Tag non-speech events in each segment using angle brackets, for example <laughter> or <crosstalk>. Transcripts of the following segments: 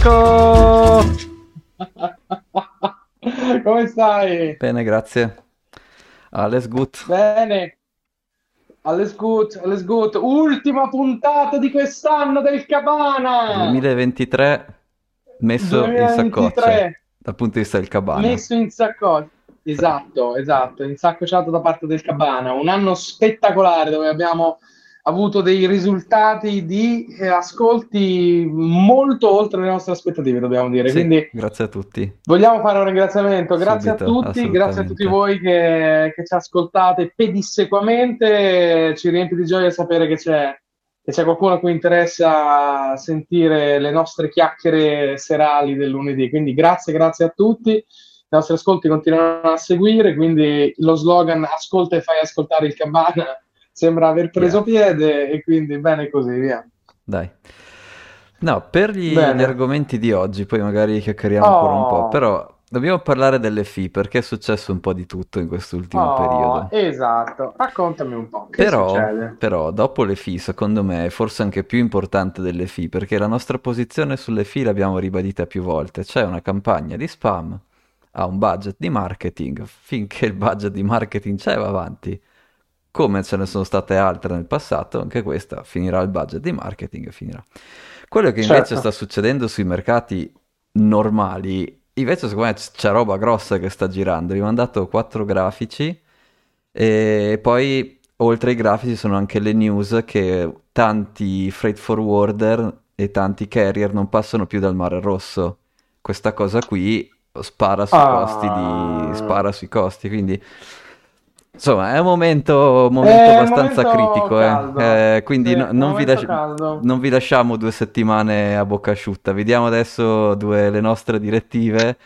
Enrico! <laughs> Come stai? Bene, grazie. Alles gut. Bene. Alles gut, alles gut. Ultima puntata di quest'anno del Cabana. 2023 messo in 2023. saccoccia dal punto di vista del cabana. Messo in saccoccia. Esatto, esatto, insaccocciato da parte del Cabana. Un anno spettacolare dove abbiamo avuto dei risultati di eh, ascolti molto oltre le nostre aspettative, dobbiamo dire. Sì, Quindi grazie a tutti. Vogliamo fare un ringraziamento, grazie Subito, a tutti, grazie a tutti voi che, che ci ascoltate pedissequamente, ci riempie di gioia sapere che c'è, che c'è qualcuno a cui interessa sentire le nostre chiacchiere serali del lunedì, quindi grazie, grazie a tutti, i nostri ascolti continuano a seguire, quindi lo slogan ascolta e fai ascoltare il cabana sembra aver preso piede e quindi bene così, via. Dai. No, per gli, gli argomenti di oggi, poi magari chiacchieriamo ancora un po', Oh. però dobbiamo parlare delle FI perché è successo un po' di tutto in quest'ultimo Oh, periodo. esatto, raccontami un po', che Però, succede? però, dopo le FI, secondo me, è forse anche più importante delle FI, perché la nostra posizione sulle FI l'abbiamo ribadita più volte. C'è una campagna di spam, ha un budget di marketing, finché il budget di marketing c'è va avanti. Come ce ne sono state altre nel passato, anche questa finirà il budget di marketing e finirà. Quello che invece Certo. sta succedendo sui mercati normali, invece secondo me c'è roba grossa che sta girando. Vi ho mandato quattro grafici e poi oltre ai grafici sono anche le news che tanti freight forwarder e tanti carrier non passano più dal Mare Rosso. Questa cosa qui spara sui Ah. costi di... spara sui costi, quindi insomma è un momento, momento È un abbastanza momento critico, eh. Eh, quindi Sì, no- non vi lasci- non vi lasciamo due settimane a bocca asciutta. Vediamo adesso due, le nostre direttive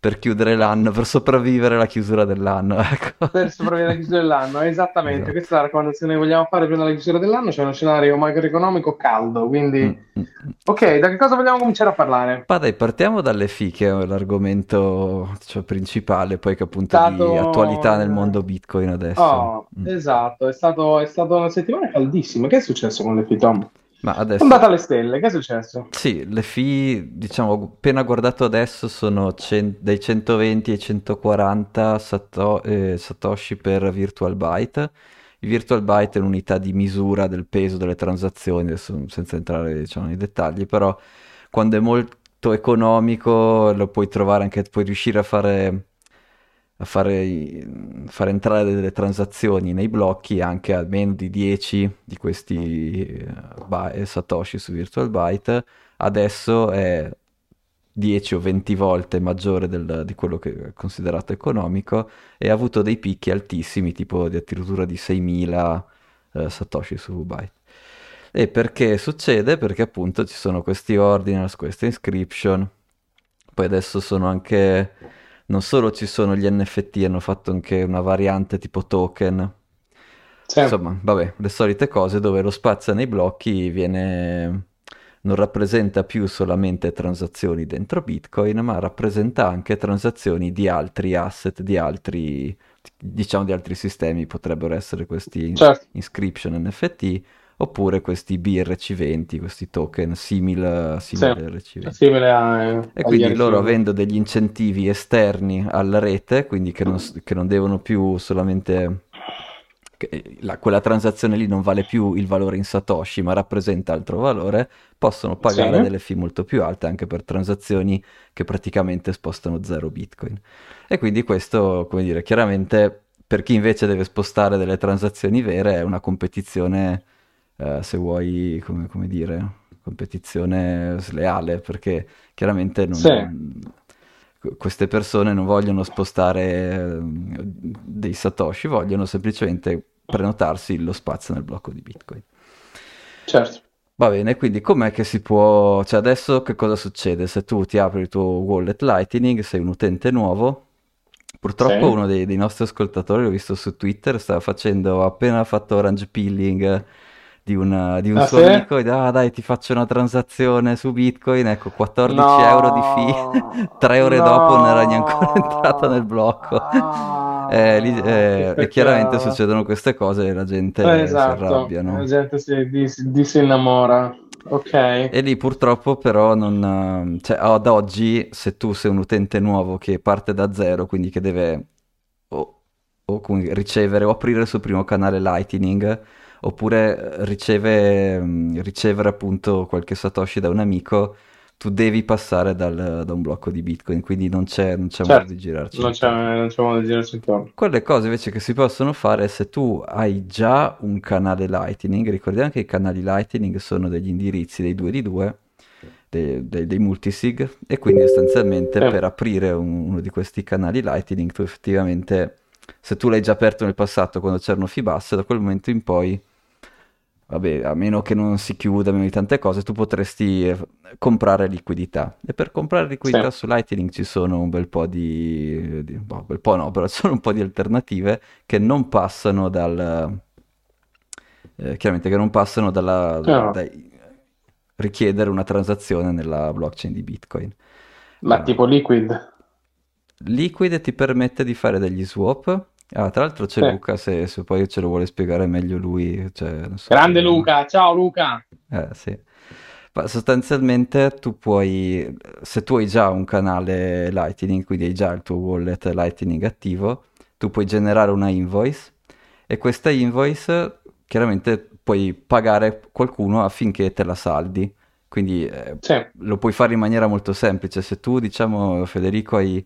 per chiudere l'anno, per sopravvivere alla chiusura dell'anno. <laughs> Ecco. Per sopravvivere alla chiusura dell'anno, esattamente. Esatto. Questa è la raccomandazione che vogliamo fare prima della chiusura dell'anno. C'è uno scenario macroeconomico caldo. Quindi, Mm, mm, mm. ok, da che cosa vogliamo cominciare a parlare? Ma dai, partiamo dalle FI, che è l'argomento cioè, principale, poi che appunto Stato- di attualità nel mondo Bitcoin adesso. Oh, Mm. esatto, è stato, è stata una settimana caldissima. Che è successo con le Tom? Ma adesso... andata alle stelle, che è successo? Sì, le FI, diciamo, appena guardato adesso sono cen- dai 120 ai 140 sato- eh, Satoshi per Virtual Byte. Il Virtual Byte è un'unità di misura del peso delle transazioni, adesso senza entrare diciamo, nei dettagli, però quando è molto economico lo puoi trovare anche, puoi riuscire a fare, a fare, fare entrare delle transazioni nei blocchi anche a meno di 10 di questi by- Satoshi su Virtual Byte. Adesso è 10 o 20 volte maggiore del- di quello che è considerato economico e ha avuto dei picchi altissimi, tipo di addirittura di 6.000 eh, Satoshi su Byte. E perché succede? Perché appunto ci sono questi ordinals, queste inscription, poi adesso sono anche, non solo ci sono gli NFT, hanno fatto anche una variante tipo token, Sì. insomma, vabbè, le solite cose dove lo spazio nei blocchi viene, non rappresenta più solamente transazioni dentro Bitcoin, ma rappresenta anche transazioni di altri asset, di altri, diciamo di altri sistemi, potrebbero essere questi Certo. inscription NFT oppure questi BRC20, questi token simil, simili RC20. Simile a, E quindi altri. loro avendo degli incentivi esterni alla rete, quindi che non, che non devono più solamente... la- quella transazione lì non vale più il valore in Satoshi, ma rappresenta altro valore, possono pagare Sì. delle fee molto più alte anche per transazioni che praticamente spostano zero Bitcoin. E quindi questo, come dire, chiaramente per chi invece deve spostare delle transazioni vere è una competizione, eh, se vuoi, come, come dire, competizione sleale, perché chiaramente non- Sì. queste persone non vogliono spostare eh, dei Satoshi, vogliono semplicemente prenotarsi lo spazio nel blocco di Bitcoin. Certo. Va bene, quindi com'è che si può... Cioè adesso che cosa succede? Se tu ti apri il tuo wallet Lightning, sei un utente nuovo, purtroppo Sì. uno dei, dei nostri ascoltatori, l'ho visto su Twitter, stava facendo, appena fatto orange pilling di, una- di un Ah, suo sì? amico, e ah dai ti faccio una transazione su Bitcoin, ecco 14 No. euro di fee, <laughs> tre ore dopo non era neanche <laughs> No. entrato nel blocco. Ah, Eh, lì- eh, e chiaramente succedono queste cose e la gente Eh, si esatto, arrabbia, no? la gente si, di- di- si innamora. Ok. E lì purtroppo però non... Cioè, ad oggi, se tu sei un utente nuovo che parte da zero, quindi che deve o, o ricevere o aprire il suo primo canale Lightning, oppure riceve, ricevere appunto qualche Satoshi da un amico, tu devi passare dal- da un blocco di Bitcoin, quindi non c'è, non c'è modo Certo, di girarci non c'è, non c'è modo di girarci intorno. Quelle cose invece che si possono fare se tu hai già un canale Lightning, ricordiamo che i canali Lightning sono degli indirizzi dei 2 di 2, dei, dei- dei multisig, e quindi sostanzialmente Sì. per aprire un- uno di questi canali Lightning tu effettivamente, se tu l'hai già aperto nel passato quando c'erano Fibasse, da quel momento in poi, vabbè, a meno che non si chiuda, a meno di tante cose, tu potresti eh, comprare liquidità. E per comprare liquidità Sì. su Lightning ci sono un bel po' di, di- boh, un bel po' no, però ci sono un po' di alternative che non passano dal, eh, chiaramente che non passano dalla, No. dai richiedere una transazione nella blockchain di Bitcoin. Ma Eh, tipo Liquid. Liquid ti permette di fare degli swap. Ah, tra l'altro c'è Sì. Luca, se, se poi ce lo vuole spiegare meglio lui, cioè, so Grande Luca, ciao Luca. Eh, sì. Ma sostanzialmente tu puoi, se tu hai già un canale Lightning, quindi hai già il tuo wallet Lightning attivo, tu puoi generare una invoice e questa invoice chiaramente puoi pagare qualcuno affinché te la saldi. Quindi eh, Sì, lo puoi fare in maniera molto semplice. Se tu, diciamo, Federico, hai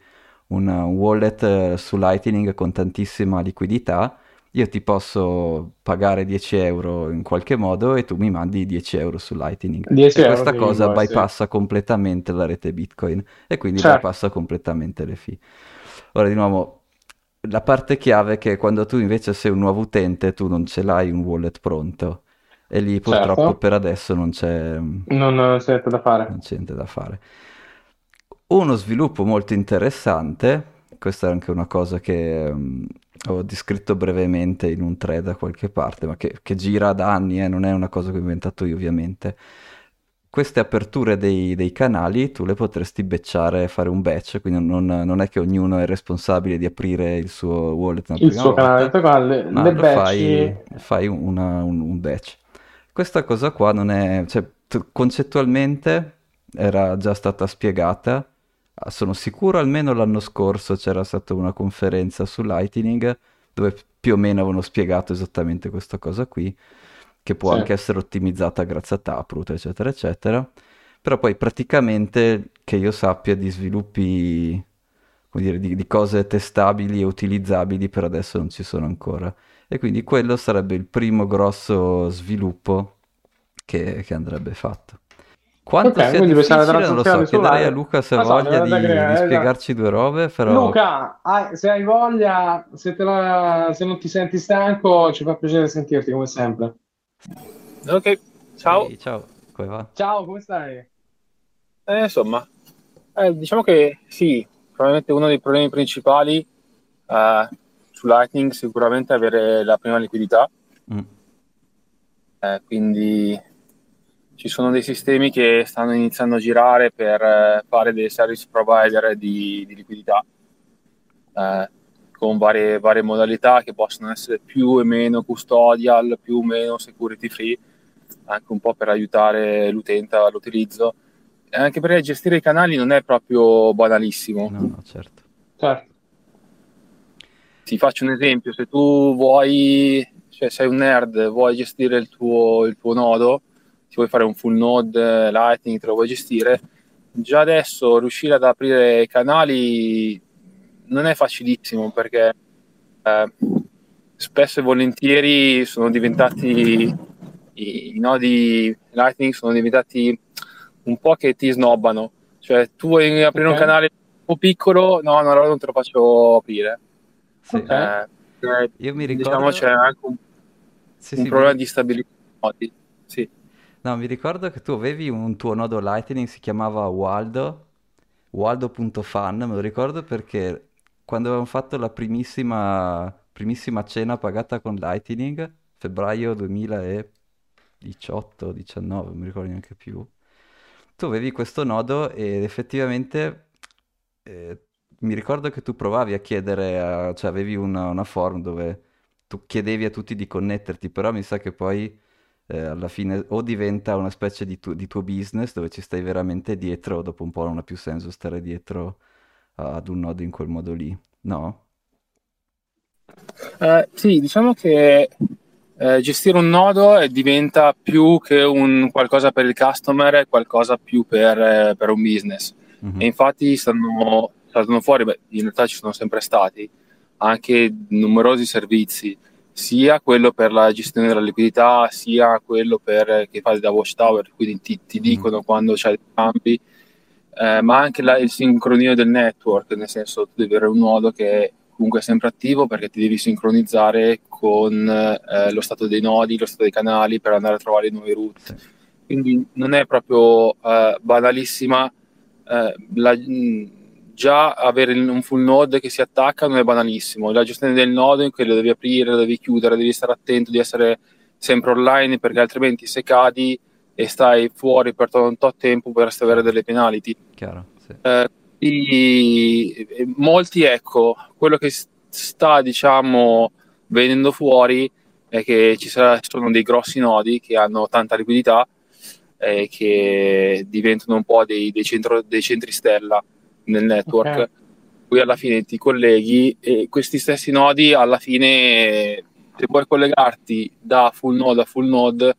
un, wallet eh, su Lightning con tantissima liquidità, io ti posso pagare 10 euro in qualche modo e tu mi mandi 10 euro su Lightning. 10 E questa cosa sì. bypassa completamente la rete Bitcoin e quindi Certo. bypassa completamente le fee. Ora, di nuovo, la parte chiave è che quando tu invece sei un nuovo utente, tu non ce l'hai un wallet pronto. E lì purtroppo Certo. per adesso non c'è, Non non c'è niente da fare. non c'è niente da fare. Uno sviluppo molto interessante, questa è anche una cosa che ehm, ho descritto brevemente in un thread da qualche parte, ma che, che gira da anni, eh, non è una cosa che ho inventato io ovviamente. Queste aperture dei, dei canali tu le potresti batchare, fare un batch, quindi non, non è che ognuno è responsabile di aprire il suo wallet Il suo canale volta, canale, ma le batch, fai, fai una- un, un batch. Questa cosa qua non è, cioè, t- concettualmente era già stata spiegata. Ah, Sono sicuro almeno l'anno scorso c'era stata una conferenza su Lightning dove più o meno avevano spiegato esattamente questa cosa qui, che può Sì. anche essere ottimizzata grazie a Taproot, eccetera, eccetera. Però poi praticamente, che io sappia, di sviluppi, come dire, di, di cose testabili e utilizzabili per adesso non ci sono ancora. E quindi quello sarebbe il primo grosso sviluppo che, che andrebbe fatto. Quanto Ok, sia difficile non lo so, chiederei a Lightning. Luca se ha so, voglia di, creare, di esatto. spiegarci due robe, però... Luca, hai- se hai voglia, se, te la- se non ti senti stanco, ci fa piacere sentirti come sempre. Ok, ciao. Ehi, ciao, come va? Ciao, come stai? Eh, insomma, eh, diciamo che sì, probabilmente uno dei problemi principali eh, su Lightning sicuramente è avere la prima liquidità, Mm, eh, quindi ci sono dei sistemi che stanno iniziando a girare per eh, fare dei service provider di, di liquidità eh, con varie, varie modalità che possono essere più e meno custodial, più o meno security free, anche un po' per aiutare l'utente all'utilizzo. E Anche perché gestire i canali non è proprio banalissimo. No, no, certo. Certo. Ti faccio un esempio, se tu vuoi, cioè sei un nerd, vuoi gestire il tuo, il tuo nodo, ti vuoi fare un full node Lightning, te lo vuoi gestire, già adesso riuscire ad aprire i canali non è facilissimo perché eh, spesso e volentieri sono diventati i, i nodi Lightning sono diventati un po' che ti snobbano, cioè tu vuoi aprire Ok. un canale un po' piccolo, no, no, allora non te lo faccio aprire. Sì. Eh, Io mi diciamo ricordo... c'è anche un, Sì, un sì, mi problema ri- di stabilità. nodi. Sì. No, mi ricordo che tu avevi un tuo nodo Lightning, si chiamava Waldo, waldo.fan, me lo ricordo perché quando avevamo fatto la primissima, primissima cena pagata con Lightning, febbraio 2018-19, non mi ricordo neanche più, tu avevi questo nodo ed effettivamente eh, mi ricordo che tu provavi a chiedere, a- cioè avevi una, una form dove tu chiedevi a tutti di connetterti, però mi sa che poi eh, alla fine o diventa una specie di, tu- di tuo business dove ci stai veramente dietro, dopo un po' non ha più senso stare dietro ad un nodo in quel modo lì, no? Eh, sì, diciamo che eh, gestire un nodo diventa più che un qualcosa per il customer, è qualcosa più per, eh, per un business. Mm-hmm. E infatti stanno, stanno fuori, beh, in realtà ci sono sempre stati, anche numerosi servizi, sia quello per la gestione della liquidità, sia quello per, che fai da watchtower, quindi ti, ti mm-hmm. dicono quando c'è dei cambi, eh, ma anche la, il sincronio del network, nel senso tu devi avere un nodo che comunque sempre attivo perché ti devi sincronizzare con eh, lo stato dei nodi, lo stato dei canali per andare a trovare i nuovi route. Sì. Quindi non è proprio eh, banalissima. Eh, la, già avere un full node che si attacca non è banalissimo. La gestione del nodo in cui lo devi aprire, lo devi chiudere, devi stare attento di essere sempre online perché altrimenti se cadi e stai fuori per tanto tempo potresti avere delle penalty. Chiaro, sì. eh, i, molti, ecco, quello che sta, diciamo, venendo fuori è che ci sono dei grossi nodi che hanno tanta liquidità e che diventano un po' dei, dei, centro, dei centri stella nel network. Okay. Poi alla fine ti colleghi e questi stessi nodi alla fine se vuoi collegarti da full node a full node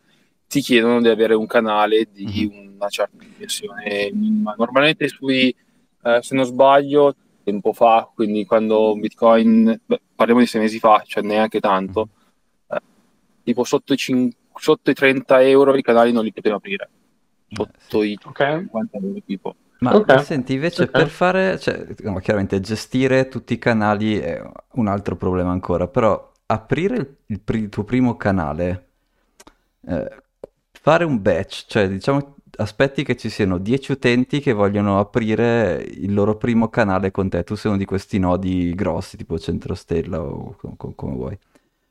ti chiedono di avere un canale di mhm. una certa dimensione minima. Normalmente sui eh, se non sbaglio, tempo fa, quindi quando Bitcoin, beh, parliamo di sei mesi fa, cioè neanche tanto, eh, tipo sotto i, cin- sotto i, 30 euro i canali non li poteva aprire, sotto i okay. 50 euro tipo. Ma okay. senti, invece okay. per fare, cioè, no, chiaramente gestire tutti i canali è un altro problema ancora, però aprire il, il, il tuo primo canale, eh, fare un batch, cioè diciamo aspetti che ci siano 10 utenti che vogliono aprire il loro primo canale con te. Tu sei uno di questi nodi grossi, tipo Centrostella o com- come vuoi.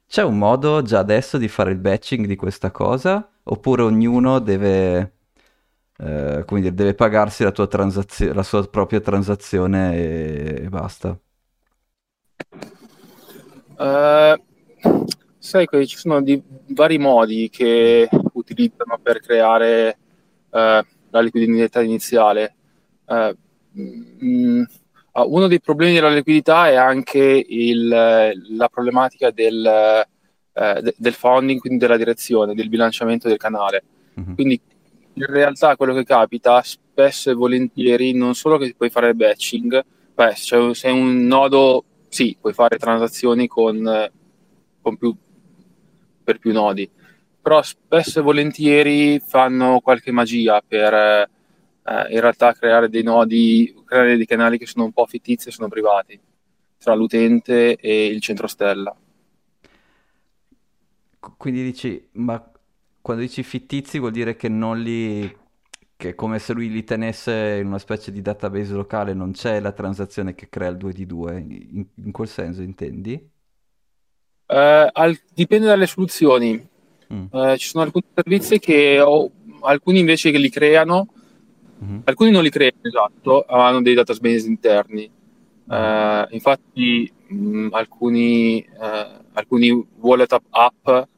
C'è un modo già adesso di fare il batching di questa cosa? Oppure ognuno deve, eh, come dire, deve pagarsi la, tua transazio- la sua propria transazione e, e basta? Uh, sai che ci sono di vari modi che utilizzano per creare eh, la liquidità iniziale. Eh, mh, mm, ah, uno dei problemi della liquidità è anche il, la problematica del, eh, de, del founding, quindi della direzione, del bilanciamento del canale. Mm-hmm. Quindi in realtà quello che capita spesso e volentieri non solo che puoi fare batching, beh, cioè, se un nodo, sì, puoi fare transazioni con, con più, per più nodi, però spesso e volentieri fanno qualche magia per eh, in realtà creare dei nodi, creare dei canali che sono un po' fittizi e sono privati tra l'utente e il centro stella. Quindi dici, ma quando dici fittizi vuol dire che non li che è come se lui li tenesse in una specie di database locale, non c'è la transazione che crea il 2 di 2, in, in quel senso intendi? Uh, al, dipende dalle soluzioni. Mm. Eh, ci sono alcuni servizi che ho, alcuni invece che li creano, mm-hmm. alcuni non li creano, esatto, hanno dei database interni. Eh, infatti mh, mm, alcuni, eh, alcuni wallet app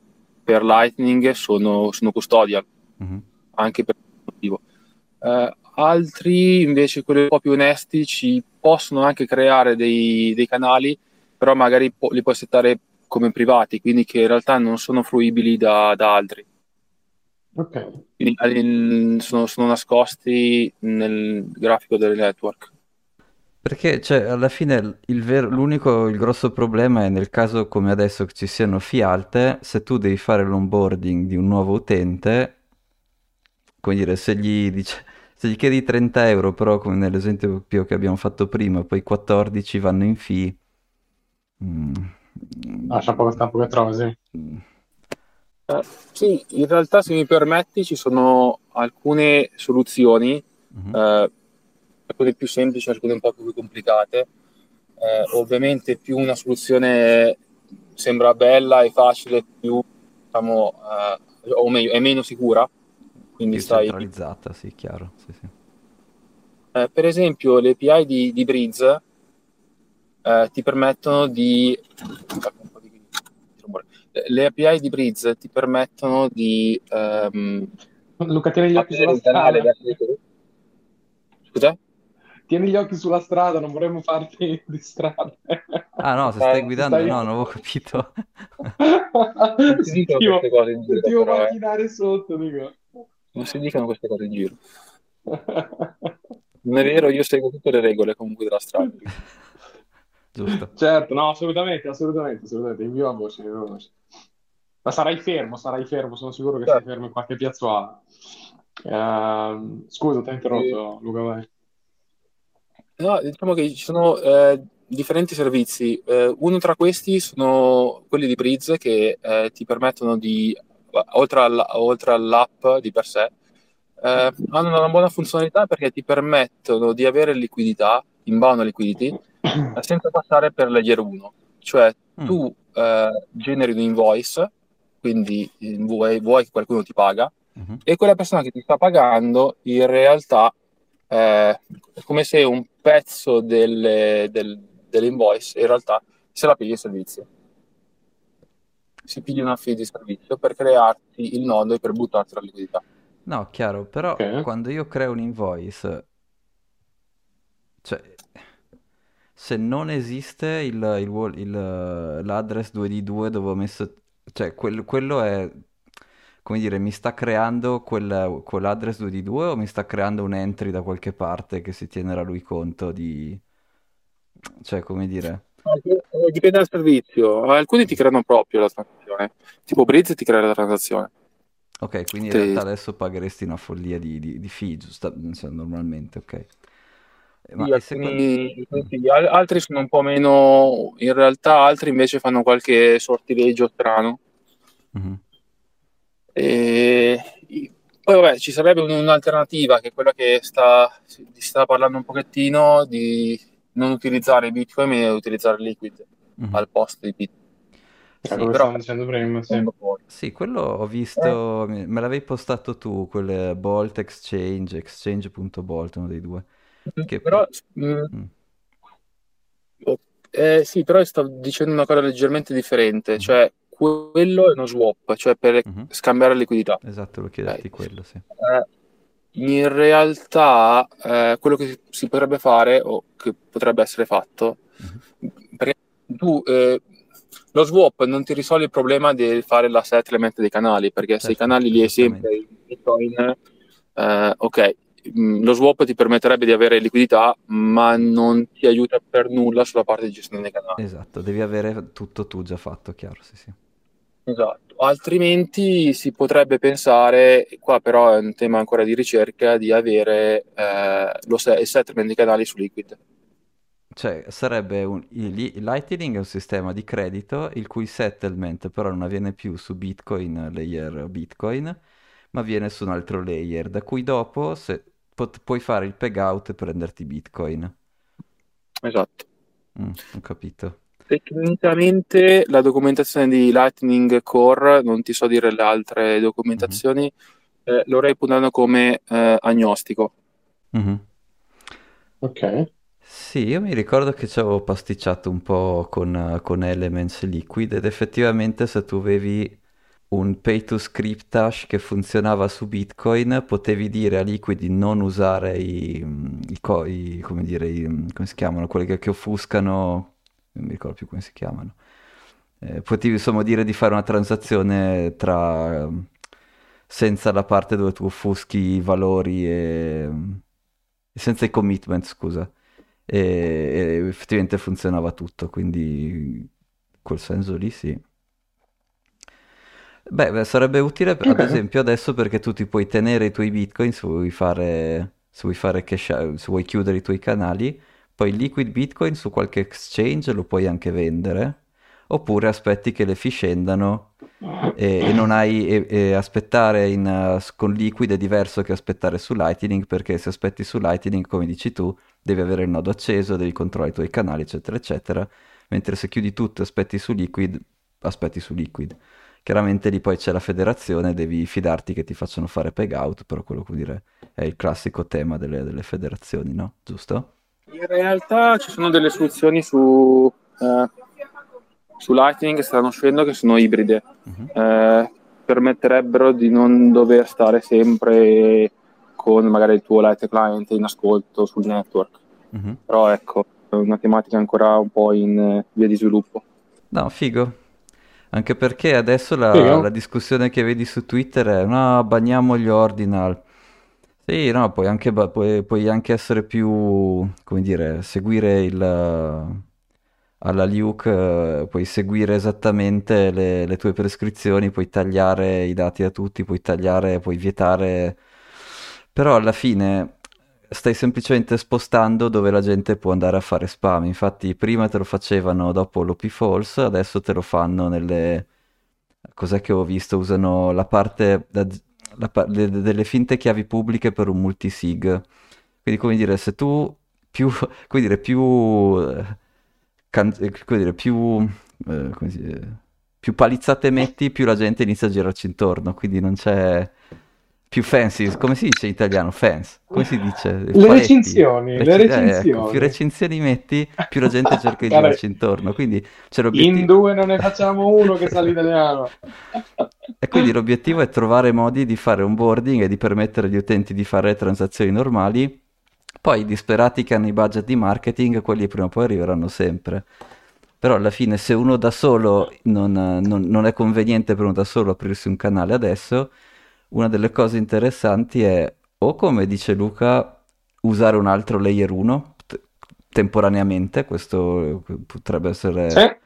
per Lightning sono, sono custodial, mm-hmm. anche per questo motivo. Eh, altri invece, quelli un po' più onesti, ci possono anche creare dei, dei canali, però magari po- li puoi settare come privati, quindi che in realtà non sono fruibili da, da altri. Ok. Quindi sono, sono, nascosti nel grafico del network. Perché cioè, alla fine il ver- l'unico, il grosso problema è nel caso come adesso che ci siano fee alte, se tu devi fare l'onboarding di un nuovo utente, come dire, se gli, dice, se gli chiedi 30 euro, però come nell'esempio che abbiamo fatto prima, poi 14 vanno in fee, mm, Lascia poco tempo che trovi, sì. Eh, sì, in realtà se mi permetti ci sono alcune soluzioni, uh-huh. eh, alcune più semplici, alcune un po' più complicate. Eh, ovviamente più una soluzione sembra bella e facile, più diciamo, eh, o meglio, è meno sicura. Quindi più stai... centralizzata, sì, chiaro. Sì, sì. Eh, per esempio, le API di, di Breeze eh, ti permettono di... le API di Breeze ti permettono di... Um, Luca, tieni gli occhi sulla strada. Scusa? Tieni gli occhi sulla strada, non vorremmo farti <laughs> distrarre. Ah no, se stai guidando, stai... no, non avevo capito. <laughs> non si dicono queste cose in giro. Devo macchinare sotto, dico. Non si dicono queste cose in giro. <laughs> Non è vero, io seguo tutte le regole comunque della strada. Giusto. Certo, no, assolutamente, assolutamente, assolutamente, in viva voce, in viva voce. Ma sarai fermo, sarai fermo, sono sicuro che certo. sei fermo in qualche piazzuala. Uh, scusa, ti ho interrotto, Luca, vai. No, diciamo che ci sono eh, differenti servizi. Eh, uno tra questi sono quelli di Breeze che eh, ti permettono di, oltre, all, oltre, all'app di per sé, eh, hanno una buona funzionalità perché ti permettono di avere liquidità, inbound liquidity, eh, senza passare per layer 1. Cioè mm. tu eh, generi un invoice, quindi vuoi, vuoi, che qualcuno ti paga, mm-hmm. e quella persona che ti sta pagando in realtà è come se un pezzo delle, del, dell'invoice in realtà se la pigli il servizio. Si piglia una fee di servizio per crearti il nodo e per buttarti la liquidità. No, chiaro, però okay. quando io creo un invoice, cioè, se non esiste il, il, il, l'address 2D2 dove ho messo, cioè, quel, quello è, come dire, mi sta creando quel, quell'address 2D2 o mi sta creando un entry da qualche parte che si tienerà lui conto di, cioè, come dire... Eh, dipende dal servizio, alcuni ti creano proprio la transazione, tipo Breeze ti crea la transazione. Ok, quindi in Sì. realtà adesso pagheresti una follia di, di, di fee, giusta- cioè, normalmente, ok. Eh, ma Sì, secondo... alcuni, sì, altri sono un po' meno, in realtà altri invece fanno qualche sortileggio strano. Mhm. E poi vabbè, ci sarebbe un'alternativa che è quella che sta, si sta parlando un pochettino di non utilizzare Bitcoin ma utilizzare Liquid Mhm. al posto di Bitcoin. Sì, come però... dicendo prima, sì. Sì, quello ho visto, eh. me l'avevi postato tu, quel Bolt Exchange, exchange.bolt, uno dei due. Mm-hmm. Che... Però, mm, mm. Eh, sì, però sto dicendo una cosa leggermente differente, mm-hmm. cioè quello è uno swap, cioè per mm-hmm. scambiare liquidità. Esatto, lo chiederti okay. quello, sì. Eh, in realtà eh, quello che si potrebbe fare o che potrebbe essere fatto, mm-hmm. perché tu eh, lo swap non ti risolve il problema di fare la settlement dei canali, perché certo, se i certo, canali li hai sempre in Bitcoin, eh, ok, mm, lo swap ti permetterebbe di avere liquidità, ma non ti aiuta per nulla sulla parte di gestione dei canali. Esatto, devi avere tutto tu già fatto, chiaro, sì, sì. Esatto, altrimenti si potrebbe pensare, qua però è un tema ancora di ricerca, di avere eh, lo, il settlement dei canali su Liquid. Cioè, sarebbe un, il, Lightning è un sistema di credito il cui settlement però non avviene più su Bitcoin, layer Bitcoin, ma avviene su un altro layer, da cui dopo se, pot, puoi fare il payout e prenderti Bitcoin. Esatto. Mm, ho capito. Tecnicamente la documentazione di Lightning Core, non ti so dire le altre documentazioni, mm-hmm. eh, lo reputano come eh, agnostico. Mm-hmm. Ok. Sì, io mi ricordo che ci avevo pasticciato un po' con, con Elements Liquid ed effettivamente se tu avevi un pay to script hash che funzionava su Bitcoin, potevi dire a Liquid di non usare i, i, co- i come dire, i, come si chiamano, quelli che, che, offuscano, non mi ricordo più come si chiamano. Eh, potevi insomma dire di fare una transazione tra senza la parte dove tu offuschi i valori e senza i commitment, scusa e, e effettivamente funzionava tutto, quindi in quel senso lì sì. Beh, sarebbe utile ad esempio adesso perché tu ti puoi tenere i tuoi bitcoin se vuoi fare, se vuoi fare cash, se vuoi chiudere i tuoi canali, poi liquid bitcoin su qualche exchange lo puoi anche vendere, oppure aspetti che le fee scendano e, e non hai e, e aspettare in, uh, con liquid è diverso che aspettare su lightning perché se aspetti su lightning come dici tu devi avere il nodo acceso, devi controllare i tuoi canali, eccetera, eccetera. Mentre se chiudi tutto e aspetti su Liquid, aspetti su Liquid. Chiaramente lì poi c'è la federazione, devi fidarti che ti facciano fare payout, però quello che dire è il classico tema delle, delle federazioni, no? Giusto? In realtà ci sono delle soluzioni su... Eh, su Lightning stanno uscendo che sono ibride. Uh-huh. Eh, permetterebbero di non dover stare sempre con magari il tuo Light Client in ascolto sul network. Uh-huh. Però ecco, è una tematica ancora un po' in via di sviluppo. No, figo. Anche perché adesso la, la discussione che vedi su Twitter è no, banniamo gli ordinal. Sì, no, puoi anche, puoi, puoi anche essere più, come dire, seguire il, alla Luke, puoi seguire esattamente le, le, tue prescrizioni, puoi tagliare i dati a tutti, puoi tagliare, puoi vietare, però alla fine stai semplicemente spostando dove la gente può andare a fare spam. Infatti, prima te lo facevano dopo l'OP False, adesso te lo fanno nelle. Cos'è che ho visto? Usano la parte la, la, le, delle finte chiavi pubbliche per un multisig. Quindi, come dire, se tu più, <laughs> come dire, più, can, come dire, più, eh, come si, più palizzate metti, più la gente inizia a girarci intorno. Quindi non c'è più fancy, come si dice in italiano? Fans, come si dice? Le Paletti. recinzioni, le recinzioni. Eh, ecco, più recinzioni metti, più la gente cerca di <laughs> girarci intorno. Quindi c'è l'obiettivo... In due non ne facciamo uno che sa l'italiano. <laughs> e quindi l'obiettivo è trovare modi di fare onboarding e di permettere agli utenti di fare transazioni normali. Poi i disperati che hanno i budget di marketing, quelli prima o poi arriveranno sempre. Però alla fine se uno da solo non, non, non è conveniente per uno da solo aprirsi un canale adesso una delle cose interessanti è o come dice Luca usare un altro layer 1 t- temporaneamente, questo potrebbe essere sì.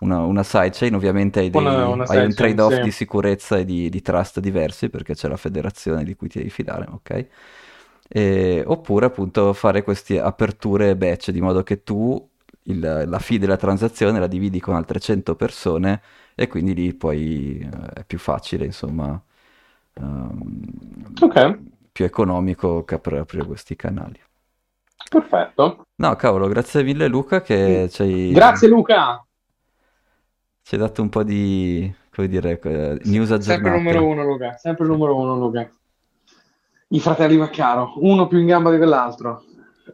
una, una sidechain, ovviamente hai, dei, una, una hai un trade-off sì. di sicurezza e di, di, trust diversi perché c'è la federazione di cui ti devi fidare, ok? E, oppure appunto fare queste aperture batch di modo che tu il, la fee della transazione la dividi con altre 100 persone e quindi lì poi eh, è più facile insomma um, okay. più economico che aprire questi canali. Perfetto. No, cavolo, grazie mille Luca che ci hai... Grazie Luca! Ci hai dato un po' di, come dire, news aggiornate. Sempre numero uno Luca, sempre numero uno Luca. I fratelli Maccaro, uno più in gamba di quell'altro.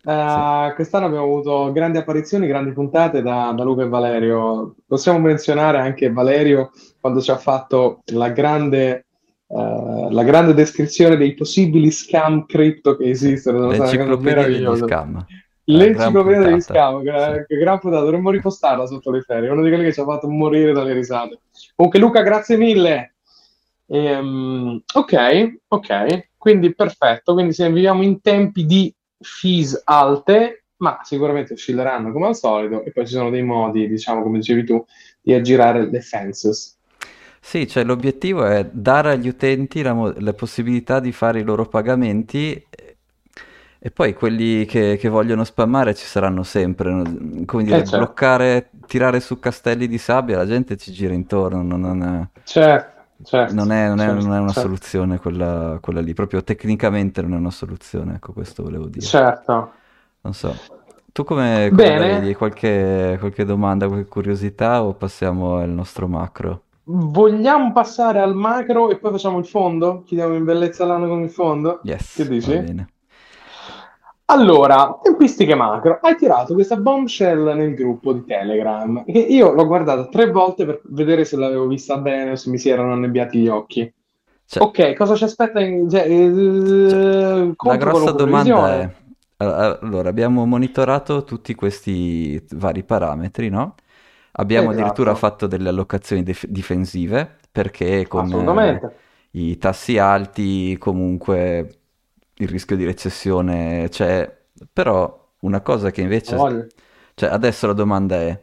Uh, sì. Quest'anno abbiamo avuto grandi apparizioni, grandi puntate da, da, Luca e Valerio. Possiamo menzionare anche Valerio quando ci ha fatto la grande Uh, la grande descrizione dei possibili scam cripto che esistono. L'enciclopedia degli scam. L'enciclopedia degli scam, gran, gran puntata, dovremmo ripostarla sotto le ferie, uno di quelli che ci ha fatto morire dalle risate. Comunque Luca, grazie mille. Ehm, ok, ok, quindi perfetto, quindi se viviamo in tempi di fees alte, ma sicuramente oscilleranno come al solito e poi ci sono dei modi, diciamo come dicevi tu, di aggirare le fences. Sì, cioè l'obiettivo è dare agli utenti la, mo- la possibilità di fare i loro pagamenti e, poi quelli che, che vogliono spammare ci saranno sempre. no? Come dire, Eh, certo. bloccare, tirare su castelli di sabbia, la gente ci gira intorno, non, non è, Certo, certo, non è- non è- certo, non è una certo, soluzione quella, quella lì, proprio tecnicamente non è una soluzione, ecco questo volevo dire. certo. Non so. Tu come, come vedi? Qualche, qualche domanda, qualche curiosità o passiamo al nostro macro? Vogliamo passare al macro e poi facciamo il fondo? Chiediamo in bellezza l'anno con il fondo? Yes, Che dici? bene. Allora, tempistiche macro. Hai tirato questa bombshell nel gruppo di Telegram, che io l'ho guardata tre volte per vedere se l'avevo vista bene o se mi si erano annebbiati gli occhi. Cioè, Ok, cosa ci aspetta in... cioè, eh, la grossa domanda è, allora, abbiamo monitorato tutti questi vari parametri, no? Abbiamo addirittura Esatto, fatto delle allocazioni dif- difensive perché con eh, i tassi alti comunque il rischio di recessione c'è, però una cosa che invece, voglia. cioè adesso la domanda è,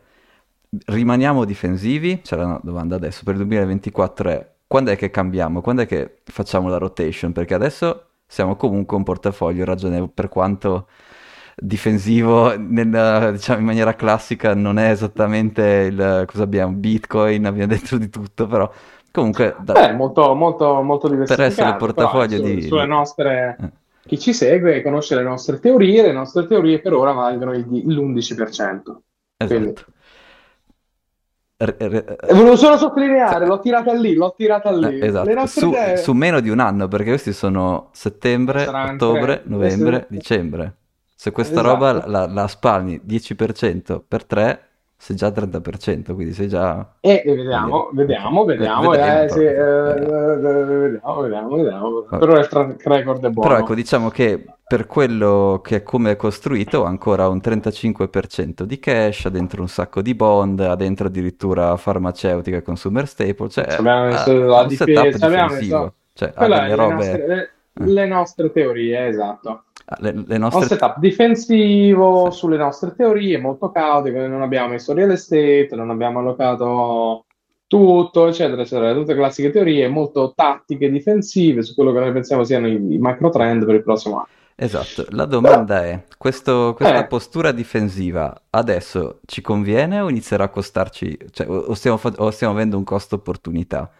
rimaniamo difensivi? Cioè la domanda adesso per il 2024 è, quando è che cambiamo? Quando è che facciamo la rotation? Perché adesso siamo comunque un portafoglio ragionevole, per quanto difensivo nel- diciamo in maniera classica non è esattamente il, cosa abbiamo, Bitcoin, abbiamo dentro di tutto, però comunque da- Beh, molto, molto, molto per essere. Poi portafoglio su- di... sulle nostre... eh. Chi ci segue conosce le nostre teorie, le nostre teorie per ora valgono il di- l'11%. Quindi, Esatto. R- r- e volevo solo sottolineare, l'ho tirata lì, l'ho tirata eh, lì. Le esatto, su, idee su meno di un anno, perché questi sono settembre, saranno ottobre, novembre, Queste- dicembre. Se questa roba Esatto. la, la spalmi 10% per 3, sei già al 30%, quindi sei già... E eh, vediamo, vediamo, vediamo, vediamo. vediamo. Però il track record è buono. Però ecco, diciamo che per quello che è come è costruito ancora un 35% di cash, ha dentro un sacco di bond, ha dentro addirittura farmaceutica e consumer staple, cioè Abbiamo messo la difesa, abbiamo messo- cioè ha delle le robe, le nostre teorie, esatto. Ha le, le Un nostre... setup difensivo Sì. sulle nostre teorie, molto caotico, non abbiamo messo real estate, non abbiamo allocato tutto, eccetera, eccetera, tutte classiche teorie, molto tattiche difensive su quello che noi pensiamo siano i, i macro trend per il prossimo anno. Esatto, la domanda è, questo- questa Eh. postura difensiva adesso ci conviene o inizierà a costarci, cioè, o, stiamo, o stiamo avendo un costo opportunità?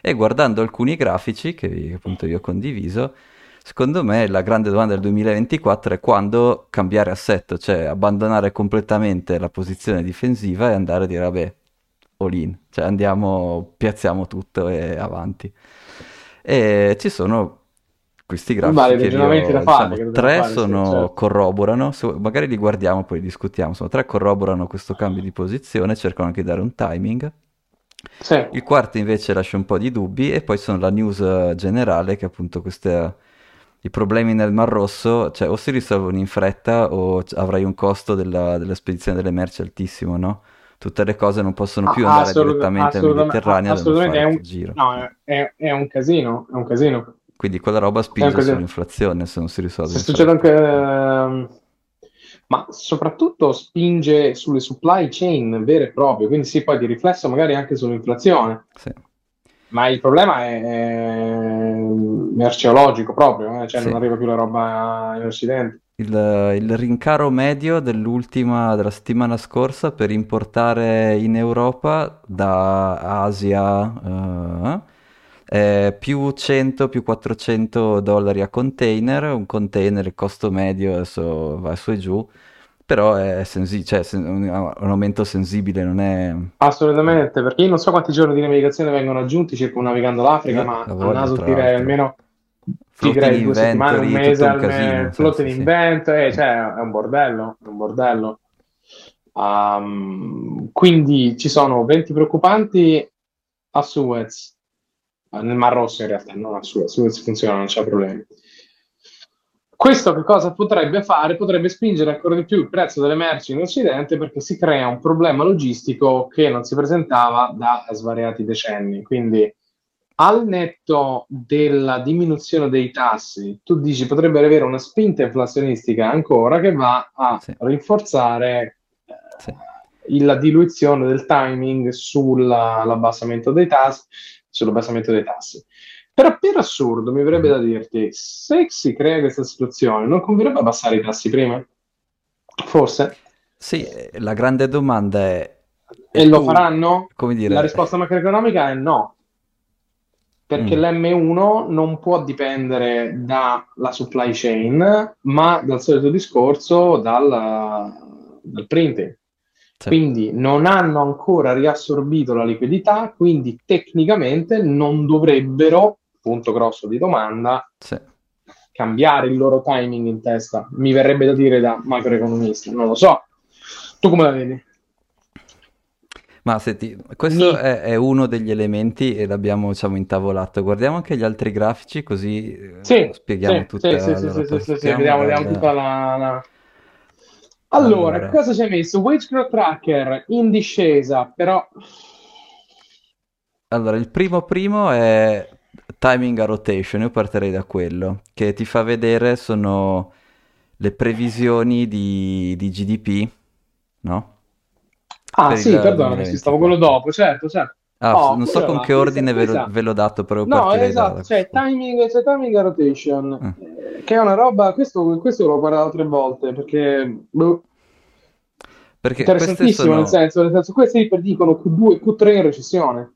E guardando alcuni grafici che appunto io ho condiviso, secondo me la grande domanda del 2024 è quando cambiare assetto, cioè abbandonare completamente la posizione difensiva e andare a dire vabbè, all in, cioè andiamo, piazziamo tutto e avanti. E ci sono questi grafici Vari che fare, diciamo, dobbiamo tre fare, sì, sono, certo. corroborano, magari li guardiamo poi li discutiamo, sono tre corroborano questo cambio di posizione, cercano anche di dare un timing. Sì. Il quarto invece lascia un po' di dubbi e poi sono la news generale che appunto queste, i problemi nel Mar Rosso, cioè o si risolvono in fretta o avrai un costo della, della spedizione delle merci altissimo, no? Tutte le cose non possono più Ah, andare assolut- direttamente nel Mediterraneo, assolutamente, è un- giro. No, è, è- un casino, è un casino. Quindi quella roba spinge sull'inflazione se non si risolve Se succede anche, ehm, ma soprattutto spinge sulle supply chain vere e proprie, quindi sì, poi di riflesso magari anche sull'inflazione. Sì. Ma il problema è, è merceologico proprio, eh, Cioè Sì. non arriva più la roba in Occidente. Il, il rincaro medio dell'ultima, della settimana scorsa per importare in Europa da Asia eh, è più 100, più 400 dollari a container, un container, il costo medio adesso va su e giù, però è sensi- cioè, sen- un, aumento sensibile, non è... Assolutamente, perché io non so quanti giorni di navigazione vengono aggiunti circumnavigando l'Africa, Eh, ma a naso direi almeno direi due settimane, un mese un casino, flotte in sì. vento, eh, cioè è un bordello, è un bordello. Um, quindi ci sono venti preoccupanti a Suez, eh, nel Mar Rosso in realtà, non a Suez, Suez funziona, non c'è problemi. Questo che cosa potrebbe fare? Potrebbe spingere ancora di più il prezzo delle merci in Occidente perché si crea un problema logistico che non si presentava da svariati decenni. Quindi, al netto della diminuzione dei tassi, tu dici potrebbe avere una spinta inflazionistica ancora che va a Sì. rinforzare eh, Sì. la diluizione del timing sull'abbassamento dei tassi, sull'abbassamento dei tassi. Però per assurdo mi verrebbe da dirti, se si crea questa situazione, non converrebbe abbassare i tassi prima? Forse. Sì, la grande domanda è... E e lo tu, faranno? come dire... La risposta macroeconomica è no, perché Mm. l'M1 non può dipendere dalla supply chain, ma dal solito discorso dal, dal printing. Sì. Quindi non hanno ancora riassorbito la liquidità, quindi tecnicamente non dovrebbero, punto grosso di domanda, Sì. cambiare il loro timing in testa. Mi verrebbe da dire da macroeconomista, non lo so. Tu come la vedi? Ma senti, questo Ni. è, è uno degli elementi e l'abbiamo, diciamo, intavolato. Guardiamo anche gli altri grafici così eh, Sì, spieghiamo sì, tutta sì, sì, sì, allora, sì, sì, sì, sì, vediamo, vediamo tutta la, la- Allora, Allora. cosa ci hai messo? Wage growth tracker in discesa, però Allora, il primo primo è timing a rotation, io partirei da quello, che ti fa vedere sono le previsioni di, di GDP, no? Ah, Per sì, perdonami, sì, stavo 2024. quello dopo, certo, certo. Ah, Oh, non so con là, che ordine ve lo, ve l'ho dato, però No, esatto, da c'è timing, c'è timing a rotation, Ah. eh, che è una roba, questo, questo l'ho guardato tre volte, perché boh, Perché interessantissimo, sono... nel senso, nel senso, questi dicono Q2 e Q3 in recessione.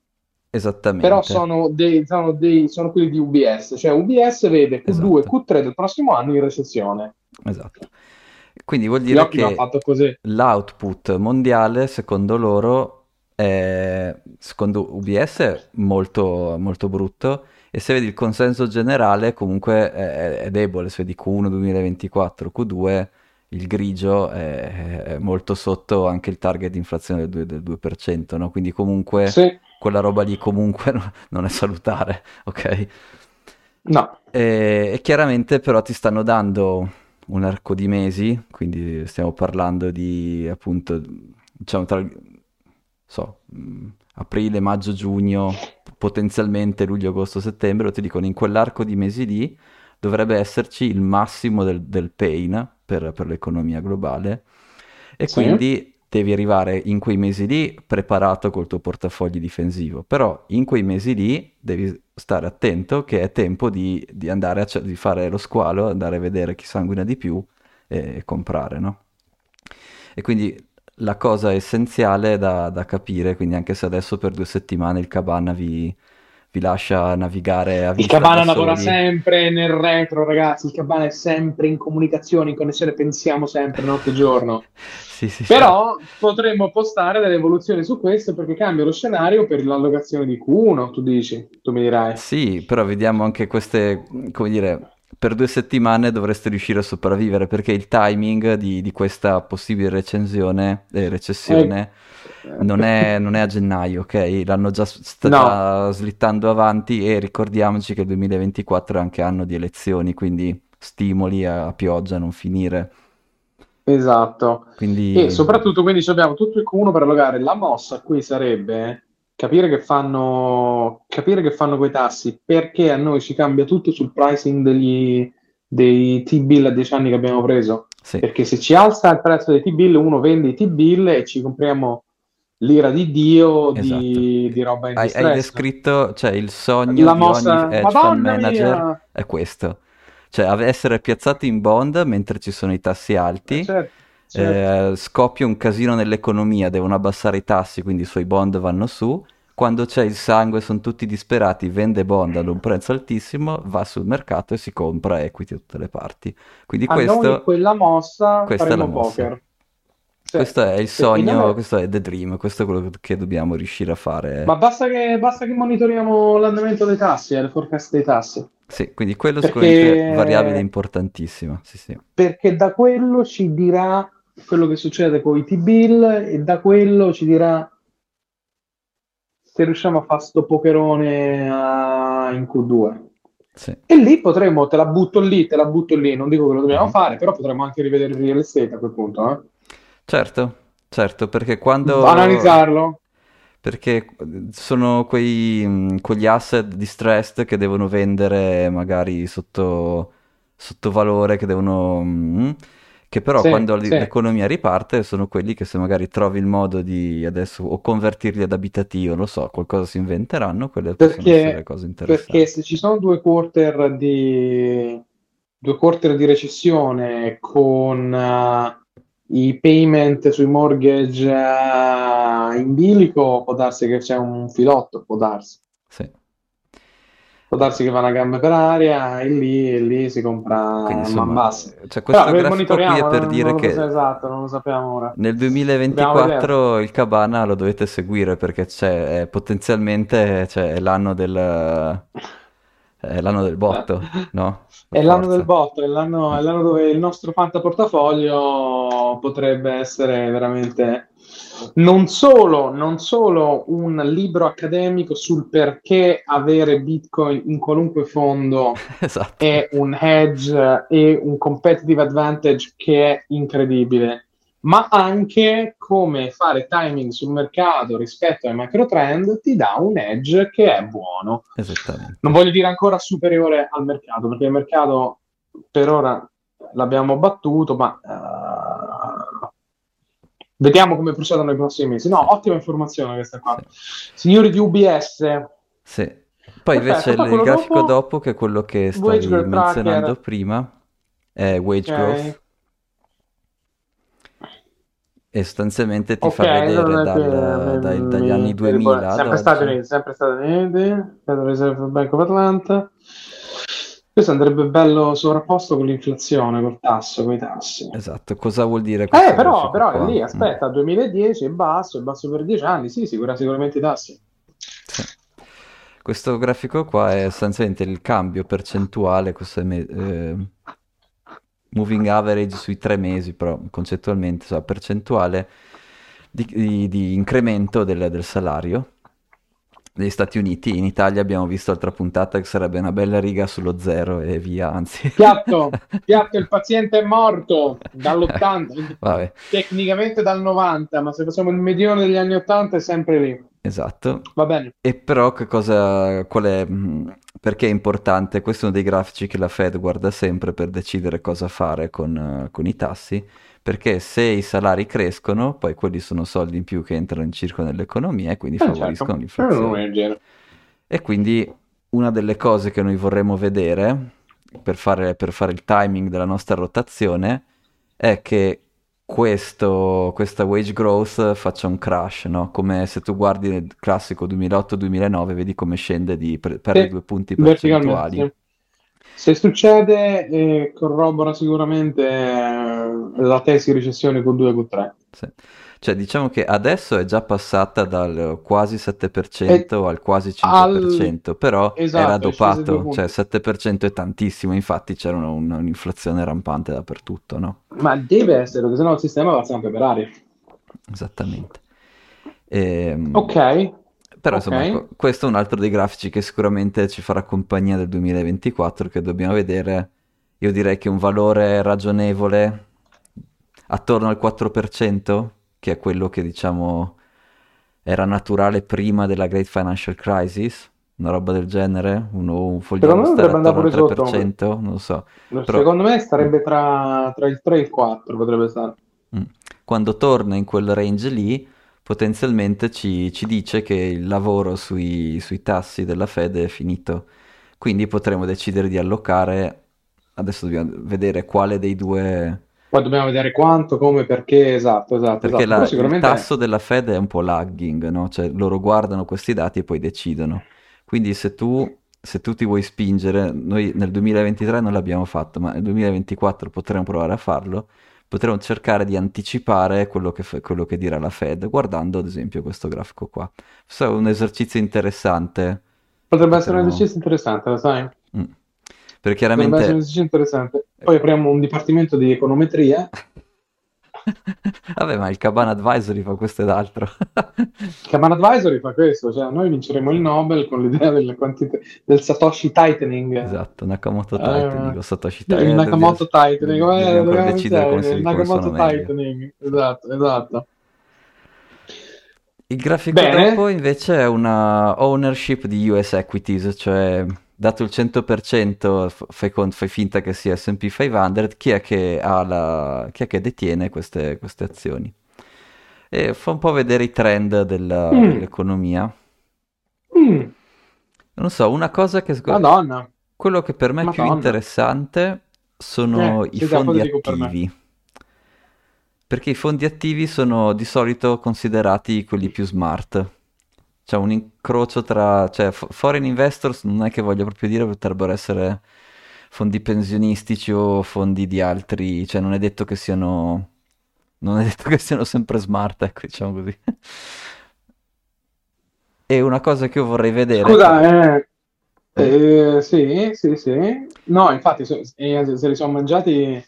Esattamente. Però sono, dei, sono, dei, sono quelli di UBS, cioè UBS vede Q2 e Esatto. Q3 del prossimo anno in recessione. Esatto. Quindi vuol dire che l'output mondiale, secondo loro, è, secondo UBS molto, molto brutto e se vedi il consenso generale comunque è, è debole, se vedi Q1 2024, Q2 il grigio è, è molto sotto anche il target di inflazione del 2%, del 2% no? quindi comunque Sì, quella roba lì comunque <laughs> no- non è salutare, ok? no, E, e chiaramente però ti stanno dando un arco di mesi, quindi stiamo parlando di appunto, diciamo tra, so, mh, aprile, maggio, giugno, potenzialmente luglio, agosto, settembre, ti dicono in quell'arco di mesi lì dovrebbe esserci il massimo del, del pain per, per l'economia globale. E sì, quindi devi arrivare in quei mesi lì preparato col tuo portafoglio difensivo, però in quei mesi lì devi stare attento che è tempo di, di andare a di fare lo squalo, andare a vedere chi sanguina di più e comprare, no? E quindi la cosa essenziale da, da capire, quindi anche se adesso per due settimane il Cabana vi, vi lascia navigare a Il vista Cabana da lavora sempre nel retro, ragazzi. Il Cabana è sempre in comunicazione, in connessione, pensiamo sempre notte e giorno. <laughs> sì, sì, sì, Però potremmo postare delle evoluzioni su questo perché cambia lo scenario per l'allocazione di Q1, tu dici, tu mi dirai. Sì, però vediamo anche queste, come dire, per due settimane dovreste riuscire a sopravvivere perché il timing di, di questa possibile recensione, eh, recessione non è, non è a gennaio, ok? L'hanno già, sta No, slittando avanti e ricordiamoci che il 2024 è anche anno di elezioni, quindi stimoli a, pioggia, a non finire. esatto. E Quindi soprattutto quindi abbiamo tutto il Q1 per allogare. La mossa qui sarebbe capire che fanno, capire che fanno quei tassi, perché a noi ci cambia tutto sul pricing degli, dei T-bill a 10 anni che abbiamo preso. sì, Perché se ci alza il prezzo dei T-bill, uno vende i T-bill e ci compriamo l'ira di Dio esatto. di, di roba in Hai, hai descritto, cioè il sogno La di ogni mossa, hedge fund manager mia! è questo, cioè essere piazzati in bond mentre ci sono i tassi Eh, alti, certo, certo. eh, scoppia un casino nell'economia, devono abbassare i tassi, quindi i suoi bond vanno su, quando c'è il sangue, sono tutti disperati, vende bond ad un prezzo altissimo, va sul mercato e si compra equity da tutte le parti. Quindi A noi questo, quella mossa questa è la faremo mossa. poker. Sì, Questo è il sogno, me- questo è the dream, questo è quello che dobbiamo riuscire a fare. Ma basta che, basta che monitoriamo l'andamento dei tassi, eh, le forecast dei tassi, Sì, quindi quello sicuramente è variabile perché, importantissima, sì sì. perché da quello ci dirà quello che succede con i T-bill e da quello ci dirà se riusciamo a fare sto pokerone a- in Q2. Sì. E lì potremmo, te la butto lì, te la butto lì, non dico che lo dobbiamo Mhm. fare, però potremmo anche rivedere il real estate a quel punto, eh. Certo, certo, perché quando... Analizzarlo. Perché sono quei, mh, quegli asset distressed che devono vendere magari sotto, sottovalore, che devono... mh, che però Sì, quando sì. l'economia riparte sono quelli che se magari trovi il modo di adesso o convertirli ad abitativo, non lo so, qualcosa si inventeranno, quelle possono essere Perché, cose perché interessanti. se ci sono due quarter di, due quarter di recessione con eh, i payment sui mortgage eh, in bilico, può darsi che c'è un filotto, può darsi. Sì. Può darsi che va una gamba per aria e lì, e lì si compra Quindi insomma, bassa. cioè, Però questo lo grafico qui è per non, dire non che esatto, non lo sappiamo ora. Nel Dobbiamo vedere. 2024 il Cabana lo dovete seguire perché c'è eh, potenzialmente c'è l'anno del, è l'anno del botto, <laughs> no? Per È l'anno del forza. botto, è l'anno, è l'anno dove il nostro fantaportafoglio potrebbe essere veramente non solo, non solo un libro accademico sul perché avere Bitcoin in qualunque fondo <laughs> Esatto. è un hedge e un competitive advantage che è incredibile, ma anche come fare timing sul mercato rispetto ai macro trend ti dà un edge che è buono. Esattamente. Non voglio dire ancora superiore al mercato, perché il mercato per ora l'abbiamo battuto, ma eh, vediamo come procedono i prossimi mesi. No, ottima informazione questa qua. Sì. Signori di UBS, Sì. Poi perfetto, invece poi il grafico dopo, dopo, che è quello che stavi growth menzionando tracker, prima, è wage growth ok, e sostanzialmente ti ok, fa vedere dal- che dagli anni mi, mi 2000 ad sempre Stati. Uniti, sempre Stati Uniti, Federal Reserve Bank of Atlanta. Questo andrebbe bello sovrapposto con l'inflazione, col tasso, con i tassi. Esatto, cosa vuol dire Eh, però, però lì, Mm. aspetta, 2010 è basso, è basso per 10 anni, sì, sicura- sicuramente i tassi. Sì. Questo grafico qua è sostanzialmente il cambio percentuale, questo è me- eh, moving average sui tre mesi, però concettualmente, la percentuale di, di, di incremento del, del salario negli Stati Uniti. In Italia abbiamo visto altra puntata che sarebbe una bella riga sullo zero e via, anzi. Piatto, <laughs> piatto, il paziente è morto dall'80, <laughs> Vabbè. tecnicamente dal 90, ma se facciamo il medione degli anni 80 è sempre lì. Esatto. Va bene. E però che cosa, qual è, perché è importante? Questo è uno dei grafici che la Fed guarda sempre per decidere cosa fare con, con i tassi perché se i salari crescono, poi quelli sono soldi in più che entrano in circolo nell'economia e quindi eh, favoriscono certo. l'inflazione. E quindi una delle cose che noi vorremmo vedere per fare, per fare il timing della nostra rotazione è che questo, questa wage growth faccia un crash, no? Come se tu guardi nel classico 2008-2009, vedi come scende di per, per due punti percentuali. Se succede, eh, corrobora sicuramente eh, la tesi recessione con 2 con 3. Sì. Cioè, diciamo che adesso è già passata dal quasi 7% e al quasi 5%, al... però esatto, era dopato, cioè 7% è tantissimo, infatti c'era un, un'inflazione rampante dappertutto, no? Ma deve essere, perché sennò il sistema va sempre per aria. Esattamente. E... Ehm, ok. Però okay. insomma, questo è un altro dei grafici che sicuramente ci farà compagnia del 2024 che dobbiamo vedere. Io direi che un valore ragionevole attorno al 4%, che è quello che diciamo era naturale prima della Great Financial Crisis, una roba del genere, uno, un fogliolo stare attorno al 3%, sotto. non lo so. Secondo Però... me starebbe tra, tra, il 3 e il 4, potrebbe stare. Mm. Quando torna in quel range lì, potenzialmente ci, ci dice che il lavoro sui, sui tassi della Fed è finito. Quindi potremo decidere di allocare, adesso dobbiamo vedere quale dei due... Poi dobbiamo vedere quanto, come, perché, esatto, esatto. Perché esatto. La, sicuramente... il tasso della Fed è un po' lagging, no? Cioè loro guardano questi dati e poi decidono. Quindi se tu, se tu ti vuoi spingere, noi nel 2023 non l'abbiamo fatto, ma nel 2024 potremo provare a farlo, potremo cercare di anticipare quello che, quello che, dirà la Fed, guardando ad esempio questo grafico qua. Questo è un esercizio interessante. Potrebbe essere un esercizio interessante, lo sai? Mm. Perché chiaramente... Potrebbe essere un esercizio interessante. Poi apriamo un dipartimento di econometria <laughs> Vabbè, ma il Caban Advisory fa questo ed altro. il Caban Advisory fa questo, cioè noi vinceremo il Nobel con l'idea del, quantità, del Satoshi Tightening. Esatto, Nakamoto eh, Tightening o Satoshi Tightening. Il Nakamoto Tightening, dobbiamo decidere come si Il Nakamoto Tightening, esatto, esatto. Il grafico dopo invece è una ownership di US equities, cioè dato il 100% fai, fai, finta che sia S&P 500, chi è che, la, chi è che detiene queste, queste, azioni? E fa un po' vedere i trend della, mm. dell'economia. Mm. Non so, una cosa che... Madonna. Quello che per me Madonna. è più interessante sono eh, i fondi attivi. Per perché i fondi attivi sono di solito considerati quelli più smart c'è un incrocio tra, cioè foreign investors non è che voglio proprio dire, potrebbero essere fondi pensionistici o fondi di altri, cioè non è detto che siano, non è detto <laughs> che siano sempre smart, ecco, diciamo così. e una cosa che io vorrei vedere... Scusa, eh, eh, sì, sì, sì. No, infatti, se, se li sono mangiati...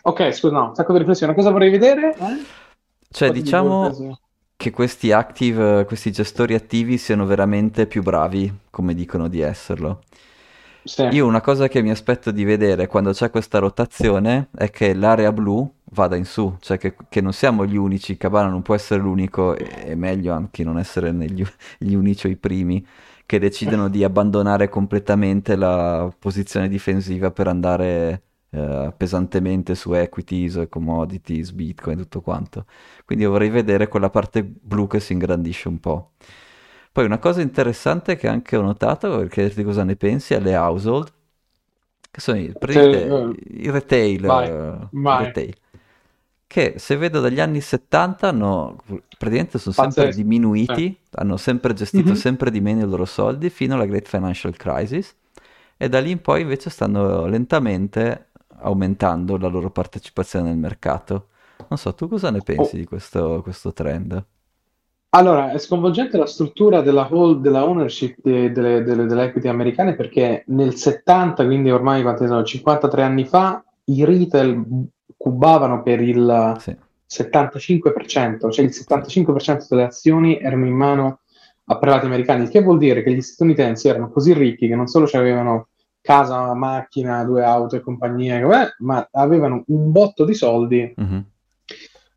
Ok, scusa, no, un sacco di riflessione. Cosa vorrei vedere? Eh? Cioè, diciamo che questi active, questi gestori attivi siano veramente più bravi, come dicono di esserlo. Sì. Io una cosa che mi aspetto di vedere quando c'è questa rotazione è che l'area blu vada in su, cioè che, che non siamo gli unici, Cabana non può essere l'unico, e è meglio anche non essere negli, gli unici o i primi, che decidono di abbandonare completamente la posizione difensiva per andare eh, pesantemente su equities, commodities, bitcoin, tutto quanto. Quindi io vorrei vedere quella parte blu che si ingrandisce un po'. Poi una cosa interessante che anche ho notato, per chiederti cosa ne pensi, è le household, che sono i, uh, i retail, vai, uh, vai. retail, che se vedo dagli anni 70 hanno, praticamente sono sempre Pazzesco. diminuiti, eh. hanno sempre gestito mm-hmm. sempre di meno i loro soldi fino alla Great Financial Crisis e da lì in poi invece stanno lentamente aumentando la loro partecipazione nel mercato. Non so, tu cosa ne pensi oh. di questo, questo, trend? Allora, è sconvolgente la struttura della, hold, della ownership de, delle, delle, delle, equity americane perché nel 70, quindi ormai quanti sono, 53 anni fa, i retail cubavano per il Sì. 75%, cioè il 75% delle azioni erano in mano a privati americani, il che vuol dire che gli statunitensi erano così ricchi che non solo avevano casa, macchina, due auto e compagnie, eh, ma avevano un botto di soldi Mhm.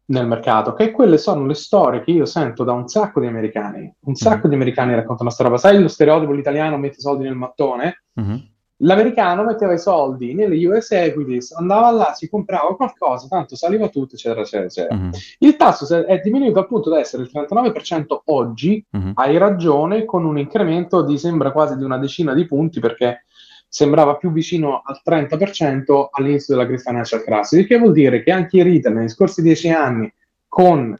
nel mercato, che quelle sono le storie che io sento da un sacco di americani. Un sacco Mhm. di americani raccontano questa roba. Sai lo stereotipo l'italiano mette i soldi nel mattone? Mhm. L'americano metteva i soldi nelle US equities, andava là, si comprava qualcosa, tanto saliva tutto, eccetera, eccetera, eccetera. Mhm. Il tasso è diminuito appunto da essere il 39% oggi, Mhm. hai ragione, con un incremento di sembra quasi di una decina di punti perché sembrava più vicino al 30% all'inizio della Great Financial Crisis, il che vuol dire che anche i retail negli scorsi dieci anni con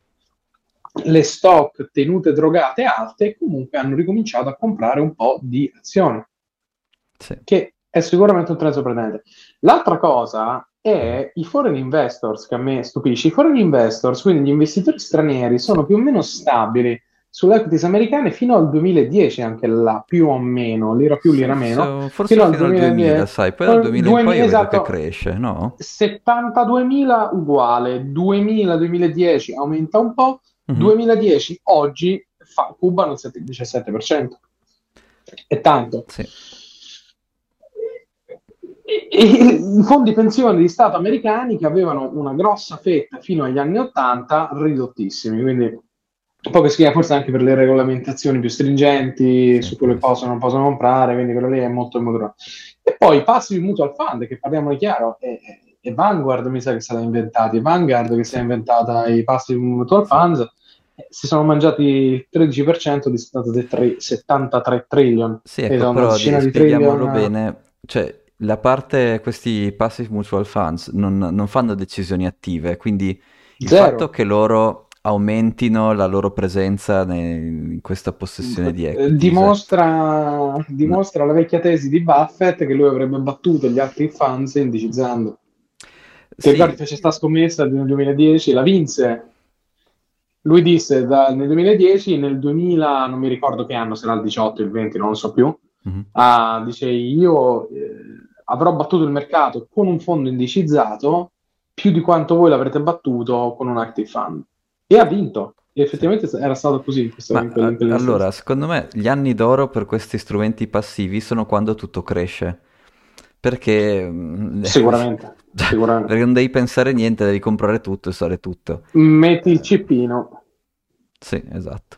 le stock tenute drogate alte comunque hanno ricominciato a comprare un po' di azioni Sì. che è sicuramente un trend sorprendente. L'altra cosa è i foreign investors che a me stupisce. I foreign investors, quindi gli investitori stranieri, sono più o meno stabili sulle equities americane fino al 2010, anche là, più o meno, lira più, lira meno. So- Forse Fino al fino al 2010. 2000, sai, poi dal 2000 in poi 2000, io vedo esatto. cresce, no? 72.000 uguale, 2000-2010 aumenta un po', Mhm. 2010 oggi fa, cubano il 7 17%. È tanto. Sì. I fondi pensione di Stato americani che avevano una grossa fetta fino agli anni 80 ridottissimi, quindi un po' che schia forse anche per le regolamentazioni più stringenti su quello che possono o non possono comprare, quindi quello lì è molto maturo. E poi i passive mutual fund, che parliamone chiaro, è, è- Vanguard mi sa che è stata inventata, è Vanguard che si è inventata i passive mutual funds, eh, si sono mangiati il 13% di 73, 73 trillion. Sì, ecco, Esatto, però di- di spieghiamolo trillion. bene, cioè la parte, questi passive mutual funds non, non fanno decisioni attive, quindi il Zero. fatto che loro aumentino la loro presenza ne- in questa possessione di Eh, equities Dimostra, dimostra la vecchia tesi di Buffett che lui avrebbe battuto gli altri funds indicizzando. Ti Sì, ricordi fece sta scommessa nel 2010? La vinse. Lui disse da- nel 2010, nel 2000, non mi ricordo che anno, se era il 18, il 20, non lo so più, mhm, ah, dice io eh, avrò battuto il mercato con un fondo indicizzato più di quanto voi l'avrete battuto con un active fund. E ha vinto. E effettivamente era stato così Ma in quel- allora, secondo me gli anni d'oro per questi strumenti passivi sono quando tutto cresce, perché mm, Sicuramente, <laughs> sicuramente. perché non devi pensare niente, devi comprare tutto e fare tutto. Metti il cippino Sì, esatto.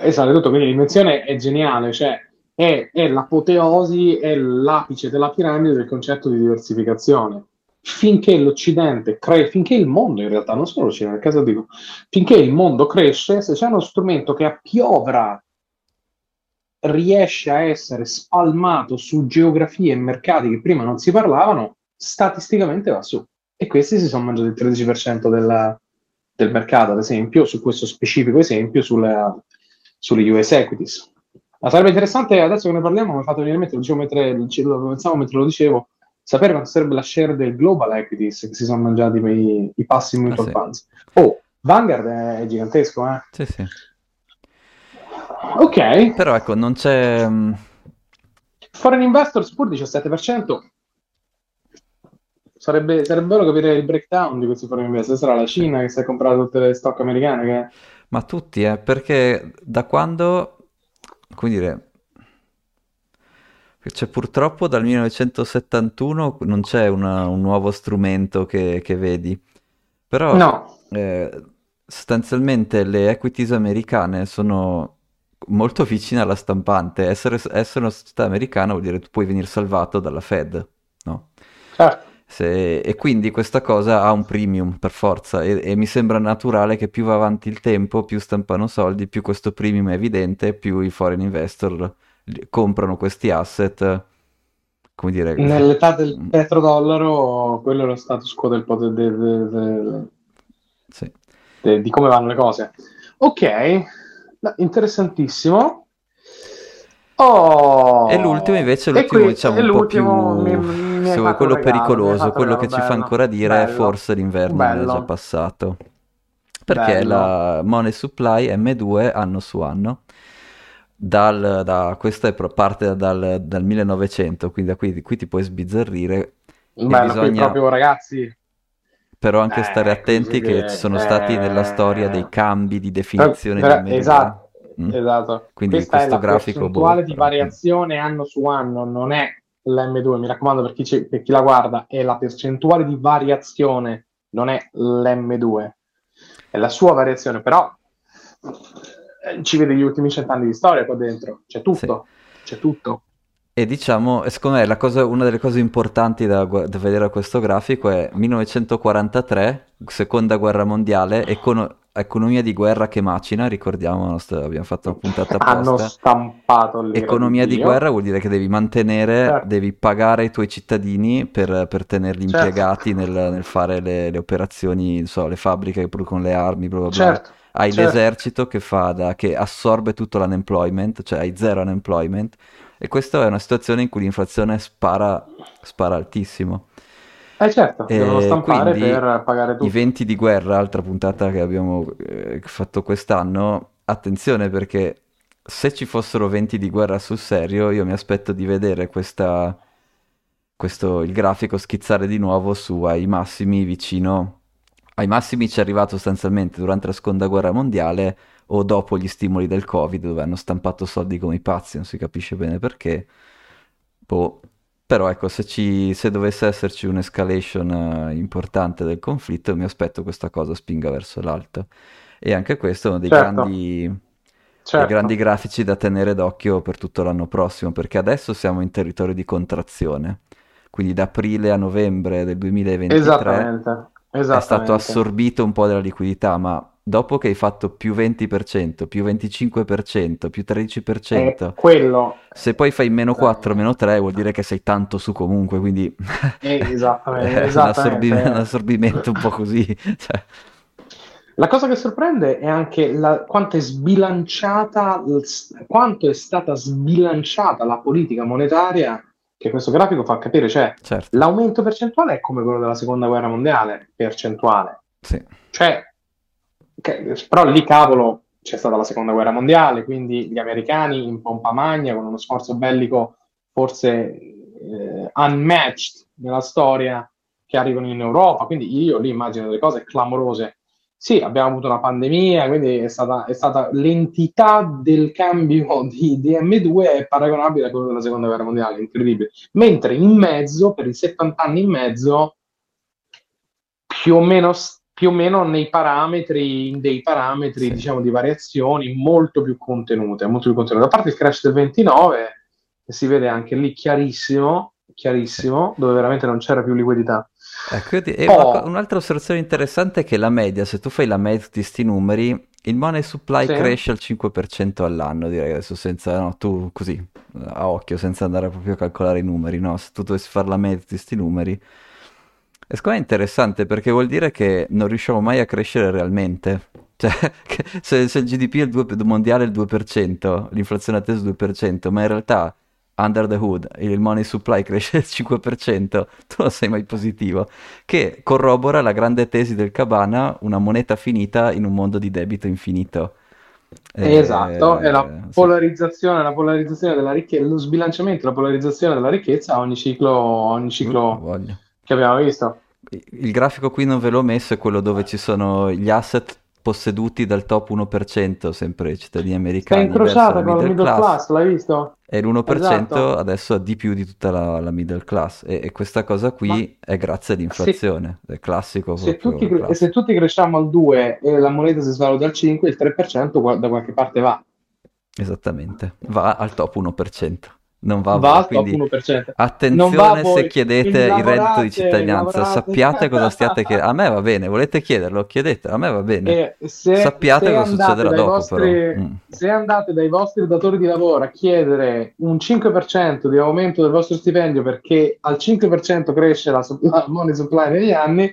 e sale tutto. Quindi l'invenzione è geniale, cioè è, è l'apoteosi, è l'apice della piramide del concetto di diversificazione. Finché l'Occidente cresce, finché il mondo in realtà, non solo l'Occidente, a caso dico, finché il mondo cresce, se c'è uno strumento che a piovra riesce a essere spalmato su geografie e mercati che prima non si parlavano, statisticamente va su. E questi si sono mangiati il 13% della- del mercato, ad esempio, su questo specifico esempio, sulle, sulle US equities. Ma sarebbe interessante, adesso che ne parliamo, mi fatto venire in mente, lo, dicevo mentre, lo pensavo mentre lo dicevo, sapere quanto sarebbe la share del global equities che si sono mangiati i, i passi mutual sì. funds. Oh, Vanguard è gigantesco, eh? Sì, sì. Ok, Però ecco, non c'è... mm, Foreign Investors pur 17%. Sarebbe, sarebbe bello capire il breakdown di questi foreign investors. Sarà la Cina che si è comprata tutte le stock americane. Che... Ma tutti, eh, perché da quando, come dire, cioè purtroppo dal 1971 non c'è una- un nuovo strumento che, che vedi, però No, eh, sostanzialmente le equities americane sono molto vicine alla stampante. Essere, essere una società americana vuol dire che tu puoi venire salvato dalla Fed, no? certo. Se- e quindi questa cosa ha un premium per forza e, e mi sembra naturale che più va avanti il tempo, più stampano soldi, più questo premium è evidente, più i foreign investor comprano questi asset, come dire, Nell'età del petrodollaro, quello è lo status quo del, pot- de- de- de- sì. de- di come vanno le cose. Ok, interessantissimo. Oh. E l'ultimo invece, l'ultimo qui- diciamo un po' più, mi- mi vuoi, quello regalo, pericoloso, quello che ci regalo fa bello. ancora dire è Bello. forse l'inverno è Bello. già passato. Perché Bello. la Money Supply M2 anno su anno, dal, da, questa parte dal, dal 1900, quindi da qui, qui ti puoi sbizzarrire, Beh, bisogna... proprio ragazzi però anche eh, stare attenti che, che ci sono eh, stati nella storia dei cambi di definizione per, per, esatto, mm. esatto. Quindi Questa questo è la grafico percentuale boh, di variazione anno su anno non è l'M2 mi raccomando per chi, per chi la guarda è la percentuale di variazione non è l'M2 è la sua variazione però eh, ci vede gli ultimi cent'anni di storia qua dentro c'è tutto sì. c'è tutto e diciamo, secondo me cosa, una delle cose importanti da, da, vedere a questo grafico è 1943, seconda guerra mondiale, econo- economia di guerra che macina, ricordiamo, abbiamo fatto una puntata apposta. Hanno stampato Economia di guerra vuol dire che devi mantenere, certo. devi pagare i tuoi cittadini per, per tenerli certo. impiegati nel, nel, fare le, le operazioni, so, le fabbriche che producono le armi, bla bla bla. Certo. Hai certo. l'esercito che, fa da, che assorbe tutto l'unemployment, cioè hai zero unemployment e questa è una situazione in cui l'inflazione spara, spara altissimo. Eh certo, devono stampare per pagare tutto. I venti di guerra, altra puntata che abbiamo eh, fatto quest'anno, attenzione perché se ci fossero venti di guerra sul serio, io mi aspetto di vedere questa, questo, il grafico schizzare di nuovo su ai massimi vicino. Ai massimi ci è arrivato sostanzialmente durante la seconda guerra mondiale o dopo gli stimoli del Covid dove hanno stampato soldi come i pazzi, non si capisce bene perché. Boh. Però ecco, se, ci, se dovesse esserci un'escalation uh, importante del conflitto, mi aspetto questa cosa spinga verso l'alto. E anche questo è uno dei, certo. grandi, certo. grandi grafici da tenere d'occhio per tutto l'anno prossimo, perché adesso siamo in territorio di contrazione. Quindi da aprile a novembre del 2023 Esattamente. Esattamente. È stato assorbito un po' della liquidità, ma dopo che hai fatto più 20%, più 25%, più 13%, quello... se poi fai meno 4, meno 3 vuol dire che sei tanto su comunque, quindi <laughs> eh, esattamente, è <laughs> un, assorbimento, un, assorbimento un po' così. <laughs> Cioè. La cosa che sorprende è anche la, quanto è sbilanciata, quanto è stata sbilanciata la politica monetaria che questo grafico fa capire, cioè certo. l'aumento percentuale è come quello della seconda guerra mondiale, percentuale. Sì. Cioè, che, però lì cavolo c'è stata la seconda guerra mondiale, quindi gli americani in pompa magna con uno sforzo bellico forse eh, unmatched nella storia che arrivano in Europa, quindi io lì immagino delle cose clamorose. Sì, abbiamo avuto una pandemia, quindi è stata, è stata l'entità del cambio <laughs> di, di M2 è paragonabile a quello della seconda guerra mondiale, incredibile. Mentre in mezzo, per i 70 anni in mezzo, più o meno più o meno nei parametri, dei parametri sì. diciamo, di variazioni molto più contenute, molto più contenute. A parte il crash del 29, che si vede anche lì chiarissimo, chiarissimo, dove veramente non c'era più liquidità. Ecco, e oh. un'altra osservazione interessante è che la media, se tu fai la media di questi numeri, il money supply sì. cresce al 5% all'anno, direi adesso senza, no, tu così, a occhio, senza andare proprio a calcolare i numeri, no? Se tu dovessi fare la media di questi numeri, e secondo me è interessante perché vuol dire che non riusciamo mai a crescere realmente. <laughs> Cioè, se, se il GDP è il 2, mondiale è il 2%, l'inflazione attesa è il 2%, ma in realtà under the hood il money supply <laughs> cresce del 5%, tu non sei mai positivo, che corrobora la grande tesi del Cabana, una moneta finita in un mondo di debito infinito. esatto, è la polarizzazione, la polarizzazione della ricchezza, lo sbilanciamento, la polarizzazione della ricchezza a ogni ciclo, ogni ciclo uh, che abbiamo visto. Il grafico qui non ve l'ho messo, è quello dove ci sono gli asset posseduti dal top 1%, sempre i cittadini americani. È incrociata con la middle class. class, l'hai visto? E l'1% esatto. adesso ha di più di tutta la, la middle class. E, e, questa cosa qui Ma è grazie all'inflazione, se, è classico. Se tutti, classico. se tutti cresciamo al 2 e la moneta si svaluta al 5, il 3% da qualche parte va. Esattamente, va al top 1% non va, a voi, quindi attenzione se chiedete il reddito di cittadinanza, lavorate. sappiate cosa stiate chiedendo. A me va bene, volete chiederlo, chiedete, a me va bene. Se, sappiate se cosa succederà dopo. Vostri, mm. Se andate dai vostri datori di lavoro a chiedere un 5% di aumento del vostro stipendio perché al 5% cresce la, la money supply negli anni,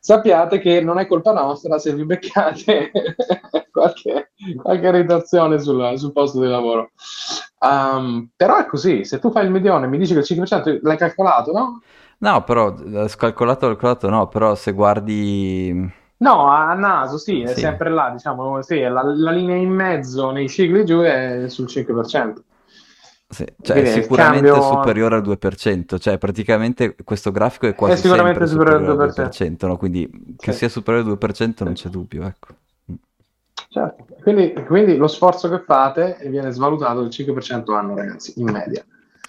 sappiate che non è colpa nostra se vi beccate <laughs> qualche, qualche ritrazione sul, sul, posto di lavoro. Um, però è così, se tu fai il medione e mi dici che il 5% l'hai calcolato, no? No, però eh, scalcolato, calcolato no, però se guardi... No, a naso sì, è sì. sempre là, diciamo, sì, la, la, linea in mezzo nei cicli giù è sul 5%. Sì, cioè è sicuramente cambio... superiore al 2%, cioè praticamente questo grafico è quasi è sicuramente superiore, superiore al 2%, 2% no? quindi sì. che sia superiore al 2% non c'è dubbio, ecco. Certo, quindi, quindi, lo sforzo che fate viene svalutato del 5% anno, ragazzi, in media.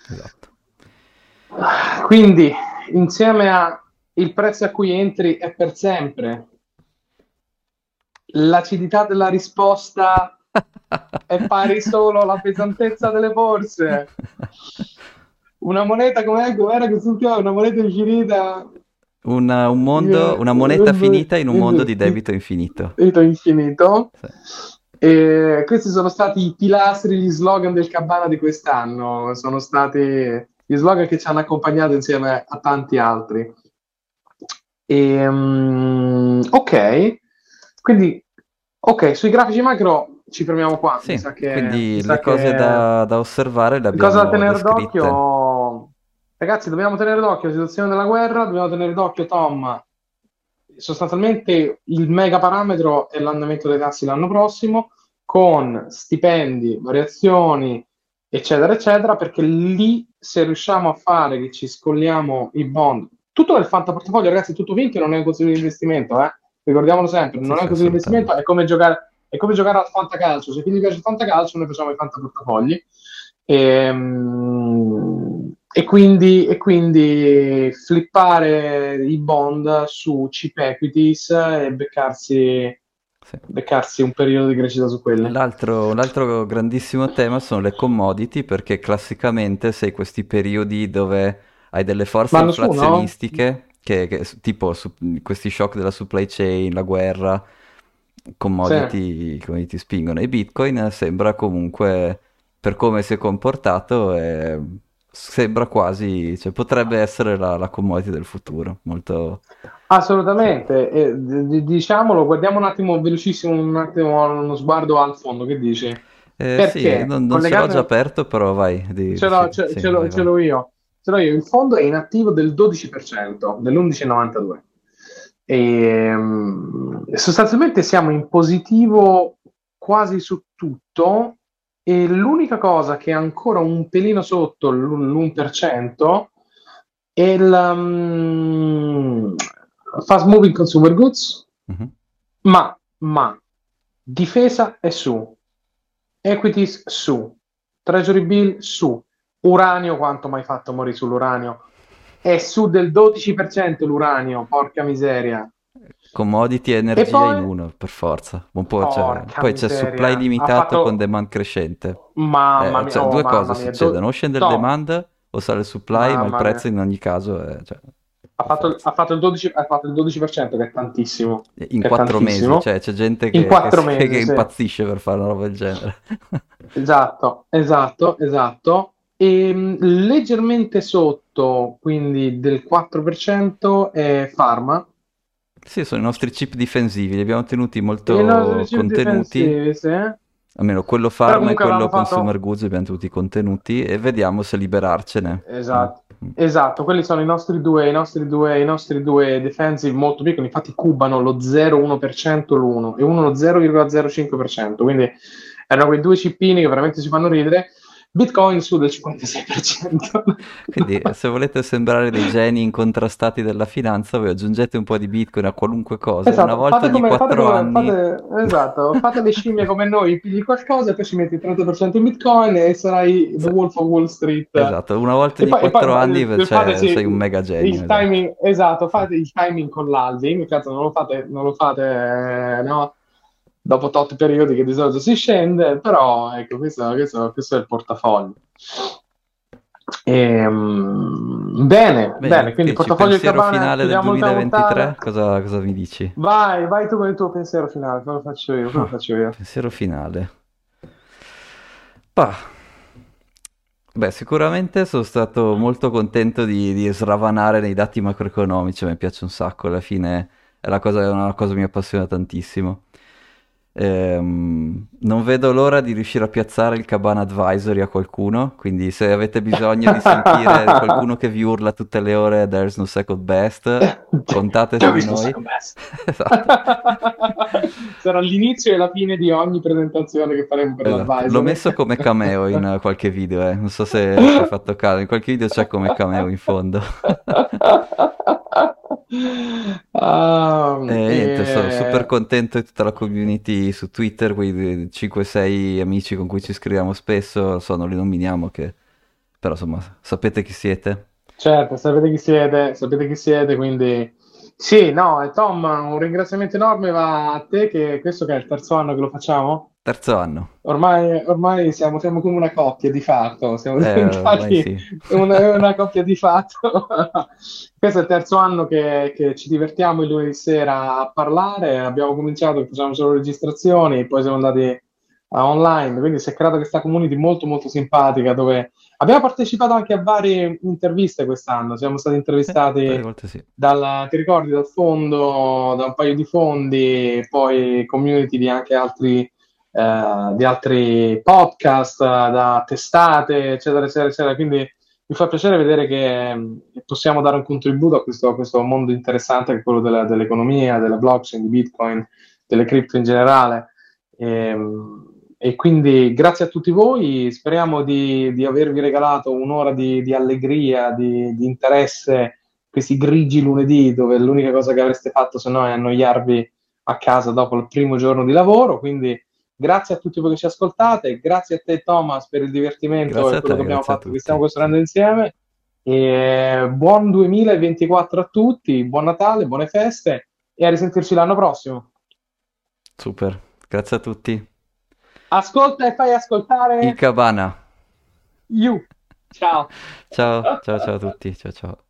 Esatto. Quindi, insieme a il prezzo a cui entri è per sempre, l'acidità della risposta è pari solo alla pesantezza delle borse. Una moneta come com'era quest'ultima? Una moneta infinita. Una, un mondo, una moneta finita in un mondo di debito infinito. Debito infinito. Sì. E questi sono stati i pilastri, gli slogan del Cabana di quest'anno. Sono stati gli slogan che ci hanno accompagnato insieme a tanti altri. E, um, ok, quindi ok, sui grafici macro ci fermiamo qua. Sì, che, quindi le cose da, da, osservare le abbiamo Cosa da tenere descritte. d'occhio? Ragazzi, dobbiamo tenere d'occhio la situazione della guerra, dobbiamo tenere d'occhio Tom. Sostanzialmente il mega parametro è l'andamento dei tassi l'anno prossimo, con stipendi, variazioni, eccetera, eccetera, perché lì se riusciamo a fare che ci scolliamo i bond, tutto nel fantaportafoglio, ragazzi, tutto finché non è un consiglio di investimento, eh? ricordiamolo sempre, non sì, è un consiglio di investimento, è come giocare è come giocare al fantacalcio. Se ti piace il fantacalcio, noi facciamo i fantaportafogli. E, ehm, e, quindi, e quindi flippare i bond su cheap equities e beccarsi beccarsi un periodo di crescita su quelle. L'altro, l'altro, grandissimo tema sono le commodity, perché classicamente sei questi periodi dove hai delle forze Vanno inflazionistiche, su, no? che, che, tipo su, questi shock della supply chain, la guerra, commodity, sì. commodity spingono. E Bitcoin sembra comunque, per come si è comportato, è, sembra quasi, cioè potrebbe essere la, la commodity del futuro. Molto... Assolutamente, eh, d- diciamolo, guardiamo un attimo velocissimo, un attimo uno sguardo al fondo, che dici? Eh, Perché? Sì, non, non collegato... ce l'ho già aperto, però vai. Di... Ce, l'ho, sì, ce, sì, ce, l'ho, vai, ce l'ho io. Ce l'ho io. Il fondo è in attivo del 12%, dell'11,92 e, um, sostanzialmente siamo in positivo quasi su tutto e l'unica cosa che è ancora un pelino sotto l'1% è il um, fast moving consumer goods, mm-hmm. ma, ma difesa è su, equities su, treasury bill su, uranio quanto mai fatto morire sull'uranio, è su del 12% l'uranio, porca miseria. Commodity e energia e poi... in uno, per forza. Un po' c'è... Poi c'è supply limitato fatto... con demand crescente. Mamma eh, mia, cioè, oh, due cose mia. succedono, o scende il no. demand o sale il supply, mamma ma il prezzo mia. in ogni caso è... Cioè... Ha fatto, ha, fatto 12, ha fatto, il 12%, che è tantissimo. In quattro mesi, cioè c'è gente che, che, mesi, che sì. impazzisce per fare una roba del genere. esatto, esatto, esatto. E ehm, leggermente sotto, quindi del 4%, è Pharma. Sì, sono i nostri chip difensivi, li abbiamo tenuti molto contenuti. Sì. Almeno quello Pharma e quello Consumer fatto... Goods abbiamo tenuti contenuti e vediamo se liberarcene. Esatto. Mm. Esatto, quelli sono i nostri due, i nostri due, i nostri due defensive molto piccoli, infatti cubano lo 0,1% l'uno e uno lo 0,05%, quindi erano quei due cippini che veramente ci fanno ridere Bitcoin su del 56%. Quindi se volete sembrare dei geni incontrastati della finanza, voi aggiungete un po' di Bitcoin a qualunque cosa, esatto, una volta ogni come, 4 fate anni. Fate, esatto, fate le scimmie come noi, pigli qualcosa e poi ci metti il 30% in Bitcoin e sarai The Wolf of Wall Street. Esatto, una volta ogni 4 anni cioè, fate, sì, sei un mega genio. Il timing, esatto, fate il timing con l'halving, cazzo non lo fate, non lo fate no? Dopo tot periodi che di solito si scende, però ecco, questo, questo, questo è il portafoglio. Ehm, bene, bene, bene, quindi il portafoglio pensiero Cabana, finale del 2023, cosa, cosa, mi dici? Vai, vai tu con il tuo pensiero finale, cosa faccio io? Cosa faccio io? Pensiero finale. Bah. Beh, sicuramente sono stato molto contento di, di sravanare nei dati macroeconomici, mi piace un sacco, alla fine è, cosa, è una cosa che mi appassiona tantissimo. Ehm, non vedo l'ora di riuscire a piazzare il Cabana Advisory a qualcuno, quindi se avete bisogno di sentire <laughs> qualcuno che vi urla tutte le ore There's no second best, <laughs> contate su di noi. <laughs> esatto. Sarà l'inizio e la fine di ogni presentazione che faremo per esatto. l'advisory. L'ho messo come cameo in qualche video, eh. non so se hai fatto caso, in qualche video c'è come cameo in fondo. Ah, e niente, sono super contento di tutta la community su Twitter, quei 5-6 amici con cui ci scriviamo spesso, so, non li nominiamo, che... però insomma, sapete chi siete? Certo, sapete chi siete, sapete chi siete, quindi sì, no, Tom, un ringraziamento enorme va a te, che questo che è il terzo anno che lo facciamo. Terzo anno. Ormai, ormai siamo, siamo, come una coppia di fatto, siamo eh, <laughs> diventati sì. una, una, coppia di fatto. <laughs> Questo è il terzo anno che, che, ci divertiamo il lunedì sera a parlare, abbiamo cominciato, facciamo solo registrazioni, poi siamo andati online, quindi si è creata questa community molto molto simpatica dove abbiamo partecipato anche a varie interviste quest'anno, siamo stati intervistati eh, sì. dal, ti ricordi, dal fondo, da un paio di fondi, poi community di anche altri, eh, di altri podcast, da testate, eccetera, eccetera, eccetera, quindi mi fa piacere vedere che, che possiamo dare un contributo a questo, a questo mondo interessante che è quello della, dell'economia, della blockchain, di Bitcoin, delle cripto in generale. E, ehm, e quindi grazie a tutti voi, speriamo di, di avervi regalato un'ora di, di allegria, di, di, interesse, questi grigi lunedì dove l'unica cosa che avreste fatto se no è annoiarvi a casa dopo il primo giorno di lavoro. Quindi grazie a tutti voi che ci ascoltate, grazie a te Thomas per il divertimento grazie e quello te, che abbiamo fatto, che stiamo costruendo insieme. E buon 2024 a tutti, buon Natale, buone feste e a risentirci l'anno prossimo. Super, grazie a tutti. Ascolta e fai ascoltare il Cabana. You. Ciao. Ciao, ciao, ciao a tutti. Ciao, ciao.